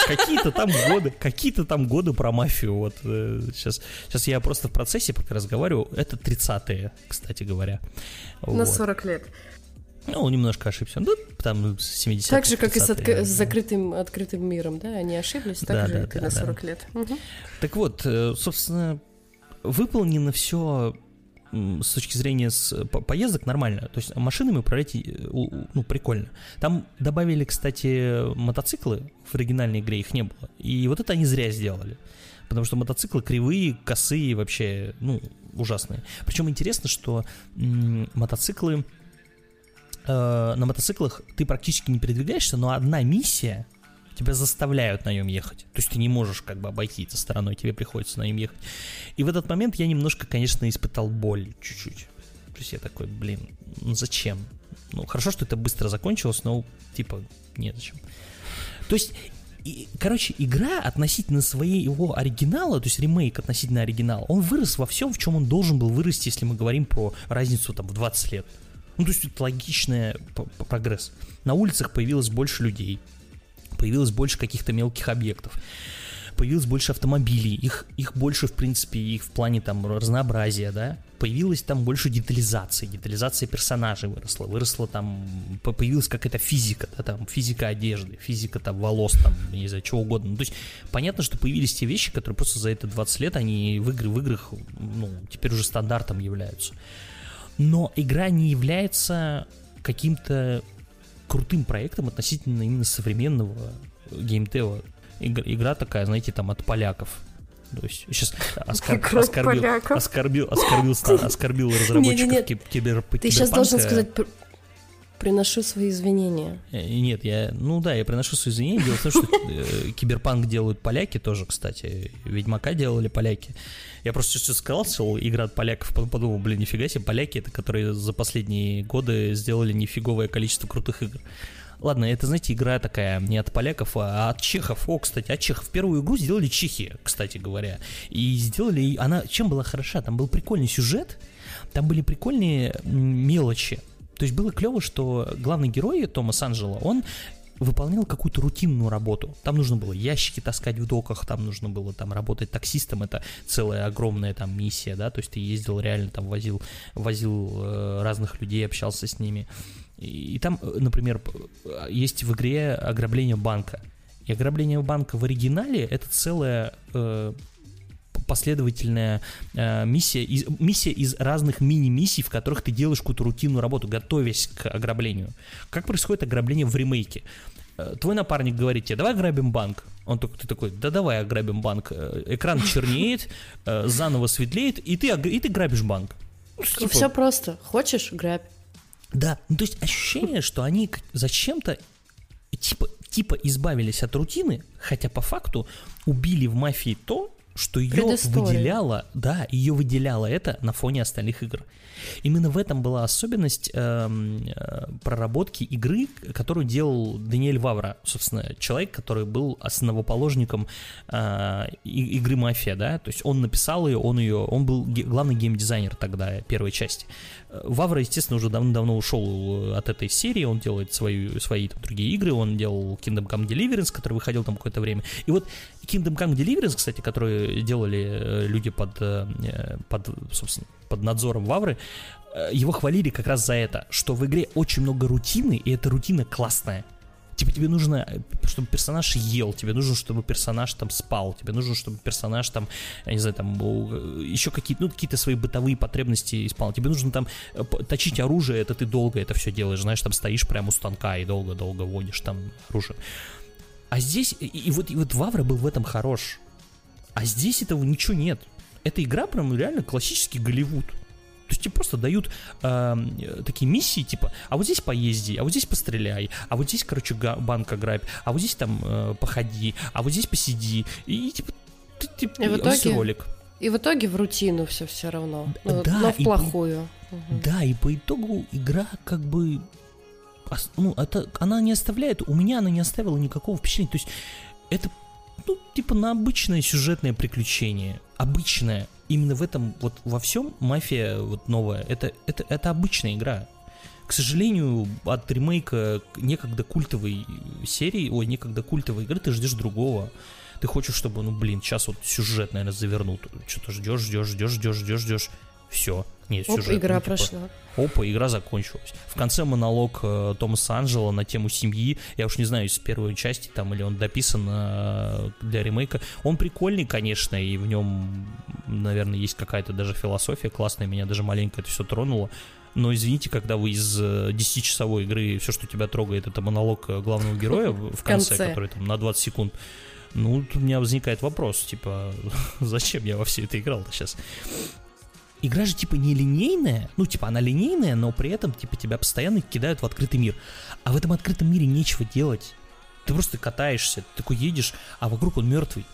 Какие-то там годы, какие-то там годы про мафию. Вот сейчас, сейчас я просто в процессе пока разговариваю. Это 30-е, кстати говоря. На Вот. 40 лет. Ну, немножко ошибся. Ну, там 70 Так же, как и с, отк- с закрытым, открытым миром, да? Они ошиблись, так Да, же, да, как и да, на да. 40 лет. Мгм. Так вот, э, собственно, выполнено все с точки зрения с, по- поездок нормально. То есть машинами управлять э, ну, прикольно. Там добавили, кстати, мотоциклы в оригинальной игре, их не было. И вот это они зря сделали. Потому что мотоциклы кривые, косые, вообще, ну, ужасные. Причем интересно, что мотоциклы... э, на мотоциклах ты практически не передвигаешься, но одна миссия тебя заставляют на нем ехать. То есть ты не можешь как бы обойти это стороной, тебе приходится на нем ехать. И в этот момент я немножко, конечно, испытал боль чуть-чуть. То есть я такой, блин, ну зачем? Ну, хорошо, что это быстро закончилось, но типа, нет, зачем. То есть, и, короче, игра относительно своего оригинала, то есть ремейк относительно оригинала, он вырос во всем, в чем он должен был вырасти, если мы говорим про разницу там в 20 лет. Ну, то есть это логичный п- прогресс. На улицах появилось больше людей, появилось больше каких-то мелких объектов, появилось больше автомобилей, их, их больше, в принципе, их в плане там разнообразия, да, появилось там больше детализации, детализация персонажей выросла, выросла там, по- появилась какая-то физика, да, там, физика одежды, физика там волос, там, не знаю, чего угодно. Ну, то есть, понятно, что появились те вещи, которые просто за это 20 лет, они в, игры, в играх, ну, теперь уже стандартом являются. Но игра не является каким-то крутым проектом относительно именно современного геймдева. Игра, игра такая, знаете, там от поляков. То есть сейчас оскор- оскорбил, оскорбил, оскорбил, оскорбил разработчиков Не-не-не. киб- кибер, Ты сейчас должен киберпанка. сказать, приношу свои извинения. Э, Нет, я, ну да, я приношу свои извинения. Дело в том, что э, киберпанк делают поляки тоже, кстати. Ведьмака делали поляки. Я просто сейчас сказал, что игра от поляков, подумал, блин, нифига себе, поляки, это которые за последние годы сделали нифиговое количество крутых игр. Ладно, это, знаете, игра такая не от поляков, а от чехов. О, кстати, от чехов. Первую игру сделали чехи, кстати говоря. И сделали... Она чем была хороша? Там был прикольный сюжет, там были прикольные мелочи. То есть было клево, что главный герой Томас Анджело, он выполнял какую-то рутинную работу. Там нужно было ящики таскать в доках, там нужно было там работать таксистом, это целая огромная там миссия, да, то есть ты ездил реально там возил, возил э, разных людей, общался с ними. И, там, э, например, э, есть в игре ограбление банка. И ограбление банка в оригинале это целая последовательная э, миссия, из, миссия из разных мини-миссий, в которых ты делаешь какую-то рутинную работу, готовясь к ограблению. Как происходит ограбление в ремейке? Э, Твой напарник говорит тебе, давай ограбим банк. Он только ты такой, да давай ограбим банк. Э, Экран чернеет, э, заново светлеет, и ты, и ты грабишь банк. Ну, типа, Все просто. Хочешь, грабь. да, ну то есть ощущение, что они зачем-то типа, типа избавились от рутины, хотя по факту убили в мафии то, что ее выделяло, да, ее выделяло это на фоне остальных игр. Именно в этом была особенность эм, э, проработки игры, которую делал Даниэль Вавра, собственно, человек, который был основоположником э, игры Мафия, да, то есть он написал ее, он ее, он был ге- главный геймдизайнер тогда первой части. Э, Вавра, естественно, уже давно-давно ушел от этой серии, он делает свою, свои там, другие игры, он делал Kingdom Come Deliverance, который выходил там какое-то время. И вот Kingdom Come Deliverance, кстати, который делали э, люди под, э, под, собственно, под надзором Вавры, э, его хвалили как раз за это, что в игре очень много рутины, и эта рутина классная. Типа тебе нужно, э, чтобы персонаж ел, тебе нужно, чтобы персонаж там спал, тебе нужно, чтобы персонаж там, я не знаю, там э, еще какие-то, ну, какие-то свои бытовые потребности исполнял. Тебе нужно там э, точить оружие, это ты долго это все делаешь, знаешь, там стоишь прямо у станка и долго-долго водишь там оружие. А здесь, и, и вот, и вот Вавра был в этом хорош. А здесь этого ничего нет. Эта игра прям реально классический Голливуд. То есть тебе просто дают э, такие миссии, типа, а вот здесь поезди, а вот здесь постреляй, а вот здесь, короче, банк ограбь, а вот здесь там э, походи, а вот здесь посиди. И типа, ты, типа, и в итоге, ролик. И в итоге в рутину все все равно. Ну, да, но в плохую. По, угу. Да, и по итогу игра как бы ну, это, она не оставляет, у меня она не оставила никакого впечатления. То есть это, ну, типа на обычное сюжетное приключение. Обычное именно в этом, вот во всем мафия вот новая, это, это, это обычная игра. К сожалению, от ремейка некогда культовой серии, ой, некогда культовой игры ты ждешь другого. Ты хочешь, чтобы, ну, блин, сейчас вот сюжет, наверное, завернут. Что-то ждешь, ждешь, ждешь, ждешь, ждешь, ждешь. Все. Нет, Оп, сюжет. игра ну, типа, прошла. Опа, игра закончилась. В конце монолог э, Томаса Анджела на тему семьи. Я уж не знаю, из первой части там или он дописан э, для ремейка. Он прикольный, конечно, и в нем, наверное, есть какая-то даже философия классная. Меня даже маленько это все тронуло. Но извините, когда вы из 10-часовой э, игры все, что тебя трогает, это монолог э, главного героя в конце, который там на 20 секунд. Ну, тут у меня возникает вопрос, типа, зачем я во все это играл сейчас? Игра же типа не линейная, ну типа она линейная, но при этом типа тебя постоянно кидают в открытый мир. А в этом открытом мире нечего делать. Ты просто катаешься, ты такой едешь, а вокруг он мертвый.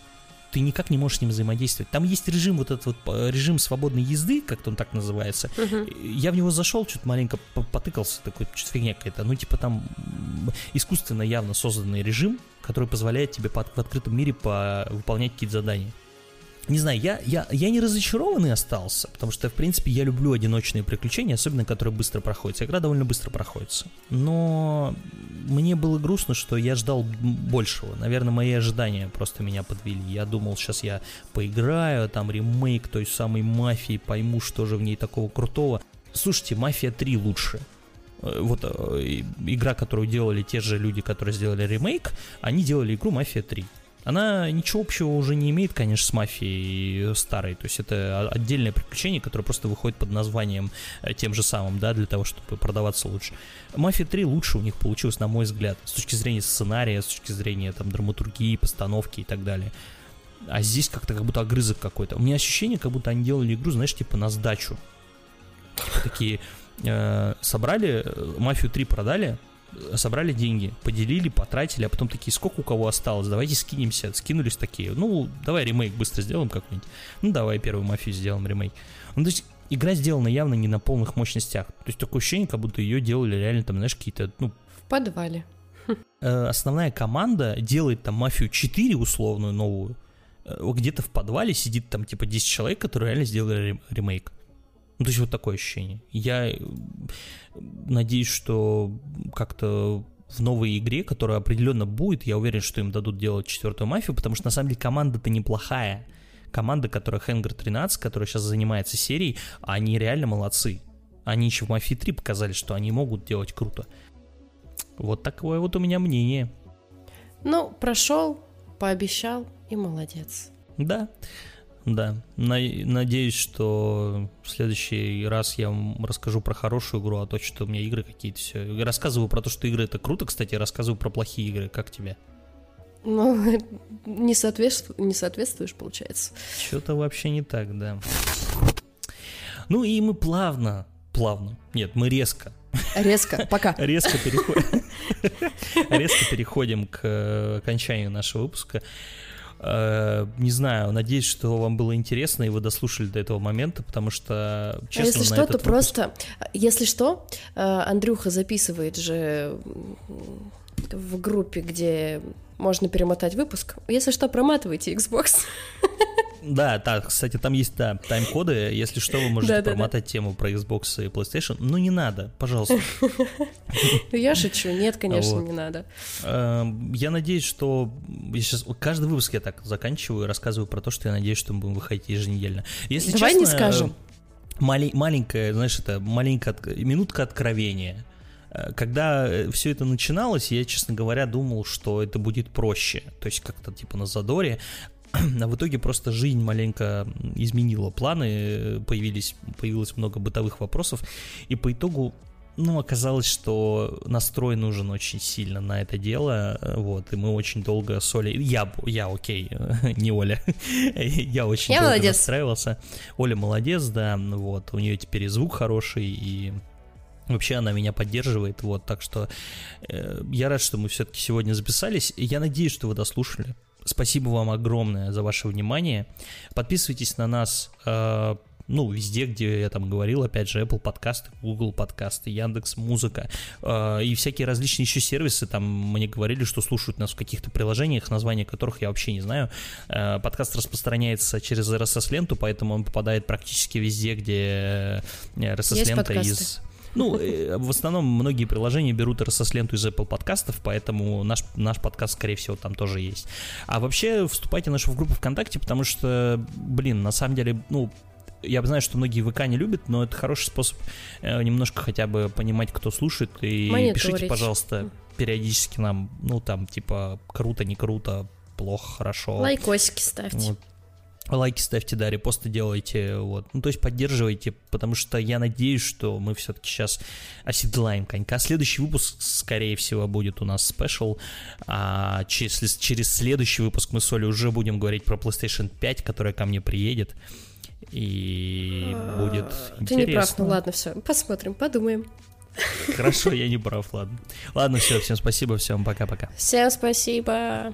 Ты никак не можешь с ним взаимодействовать. Там есть режим, вот этот вот э, режим свободной езды, как-то он так называется. Uh-huh. Я в него зашел, что-то маленько потыкался, такой, что-то фигня какая-то. Ну, типа там искусственно явно созданный режим, который позволяет тебе в открытом мире по, выполнять какие-то задания не знаю, я, я, я не разочарованный остался, потому что, в принципе, я люблю одиночные приключения, особенно которые быстро проходятся. Игра довольно быстро проходится. Но мне было грустно, что я ждал большего. Наверное, мои ожидания просто меня подвели. Я думал, сейчас я поиграю, там ремейк той самой мафии, пойму, что же в ней такого крутого. Слушайте, Мафия 3 лучше э, вот э, игра, которую делали те же люди, которые сделали ремейк, они делали игру Мафия 3. Она ничего общего уже не имеет, конечно, с мафией старой. То есть это отдельное приключение, которое просто выходит под названием э, тем же самым, да, для того, чтобы продаваться лучше. Мафия 3 лучше у них получилось, на мой взгляд, с точки зрения сценария, с точки зрения там драматургии, постановки и так далее. А здесь как-то как будто огрызок какой-то. У меня ощущение, как будто они делали игру, знаешь, типа на сдачу. Типа такие э, собрали, э, мафию 3 продали, собрали деньги, поделили, потратили, а потом такие, сколько у кого осталось, давайте скинемся, скинулись такие, ну, давай ремейк быстро сделаем как-нибудь, ну, давай первую мафию сделаем ремейк. Ну, то есть игра сделана явно не на полных мощностях, то есть такое ощущение, как будто ее делали реально там, знаешь, какие-то, ну... В подвале. Э, основная команда делает там мафию 4 условную новую, э, где-то в подвале сидит там типа 10 человек, которые реально сделали ремейк. Ну, то есть вот такое ощущение. Я э, надеюсь, что как-то в новой игре, которая определенно будет, я уверен, что им дадут делать четвертую мафию, потому что на самом деле команда-то неплохая. Команда, которая Hangar 13, которая сейчас занимается серией, они реально молодцы. Они еще в Мафии 3 показали, что они могут делать круто. Вот такое вот у меня мнение. Ну, прошел, пообещал и молодец. Да. Да, надеюсь, что в следующий раз я вам расскажу про хорошую игру, а то, что у меня игры какие-то все. Рассказываю про то, что игры это круто, кстати, рассказываю про плохие игры. Как тебе? Ну, не, соответству... не соответствуешь, получается. Что-то вообще не так, да. Ну и мы плавно, плавно, нет, мы резко. Резко, пока. Резко переходим, резко переходим к э, окончанию нашего выпуска. Э, не знаю, надеюсь, что вам было интересно и вы дослушали до этого момента, потому что, честно, а если что, то выпуск... просто, если что, Андрюха записывает же в группе, где можно перемотать выпуск. Если что, проматывайте Xbox. Да, так, кстати, там есть, да, тайм-коды. Если что, вы можете промотать тему про Xbox и PlayStation. Но не надо, пожалуйста. Я шучу. Нет, конечно, не надо. Эм, я надеюсь, что... Я сейчас... Каждый выпуск я так заканчиваю и рассказываю про то, что я надеюсь, что мы будем выходить еженедельно. Если Давай не скажем. Малень, маленькая, знаешь, это маленькая минутка откровения. Э, когда все это начиналось, я, честно говоря, думал, что это будет проще. То есть как-то типа на задоре. А в итоге просто жизнь маленько изменила планы, появились, появилось много бытовых вопросов, и по итогу ну, оказалось, что настрой нужен очень сильно на это дело, вот, и мы очень долго с Олей, я, я окей, не Оля, я очень я долго молодец. настраивался, Оля молодец, да, вот, у нее теперь и звук хороший, и Вообще она меня поддерживает, вот, так что э, я рад, что мы все-таки сегодня записались. Я надеюсь, что вы дослушали. Спасибо вам огромное за ваше внимание. Подписывайтесь на нас э, ну, везде, где я там говорил, опять же, Apple подкасты, Google подкасты, Яндекс Музыка э, и всякие различные еще сервисы, там мне говорили, что слушают нас в каких-то приложениях, названия которых я вообще не знаю. Э, подкаст распространяется через RSS-ленту, поэтому он попадает практически везде, где RSS-лента из ну, э, в основном многие приложения берут RSS-ленту из Apple подкастов, поэтому наш, наш подкаст, скорее всего, там тоже есть. А вообще, вступайте в нашу группу ВКонтакте, потому что, блин, на самом деле, ну, я знаю, что многие ВК не любят, но это хороший способ э, немножко хотя бы понимать, кто слушает. И Монет пишите, говорить. пожалуйста, периодически нам, ну, там, типа, круто, не круто, плохо, хорошо. Лайкосики ставьте. Вот. Лайки ставьте, да, репосты делайте, вот. Ну, то есть поддерживайте, потому что я надеюсь, что мы все-таки сейчас оседлаем конька. Следующий выпуск, скорее всего, будет у нас special, а через, через следующий выпуск мы с Олей уже будем говорить про PlayStation 5, которая ко мне приедет и будет интересно. Ты не прав, ну ладно, все, посмотрим, подумаем. Хорошо, я не прав, ладно. Ладно, все, всем спасибо, всем пока-пока. Всем спасибо.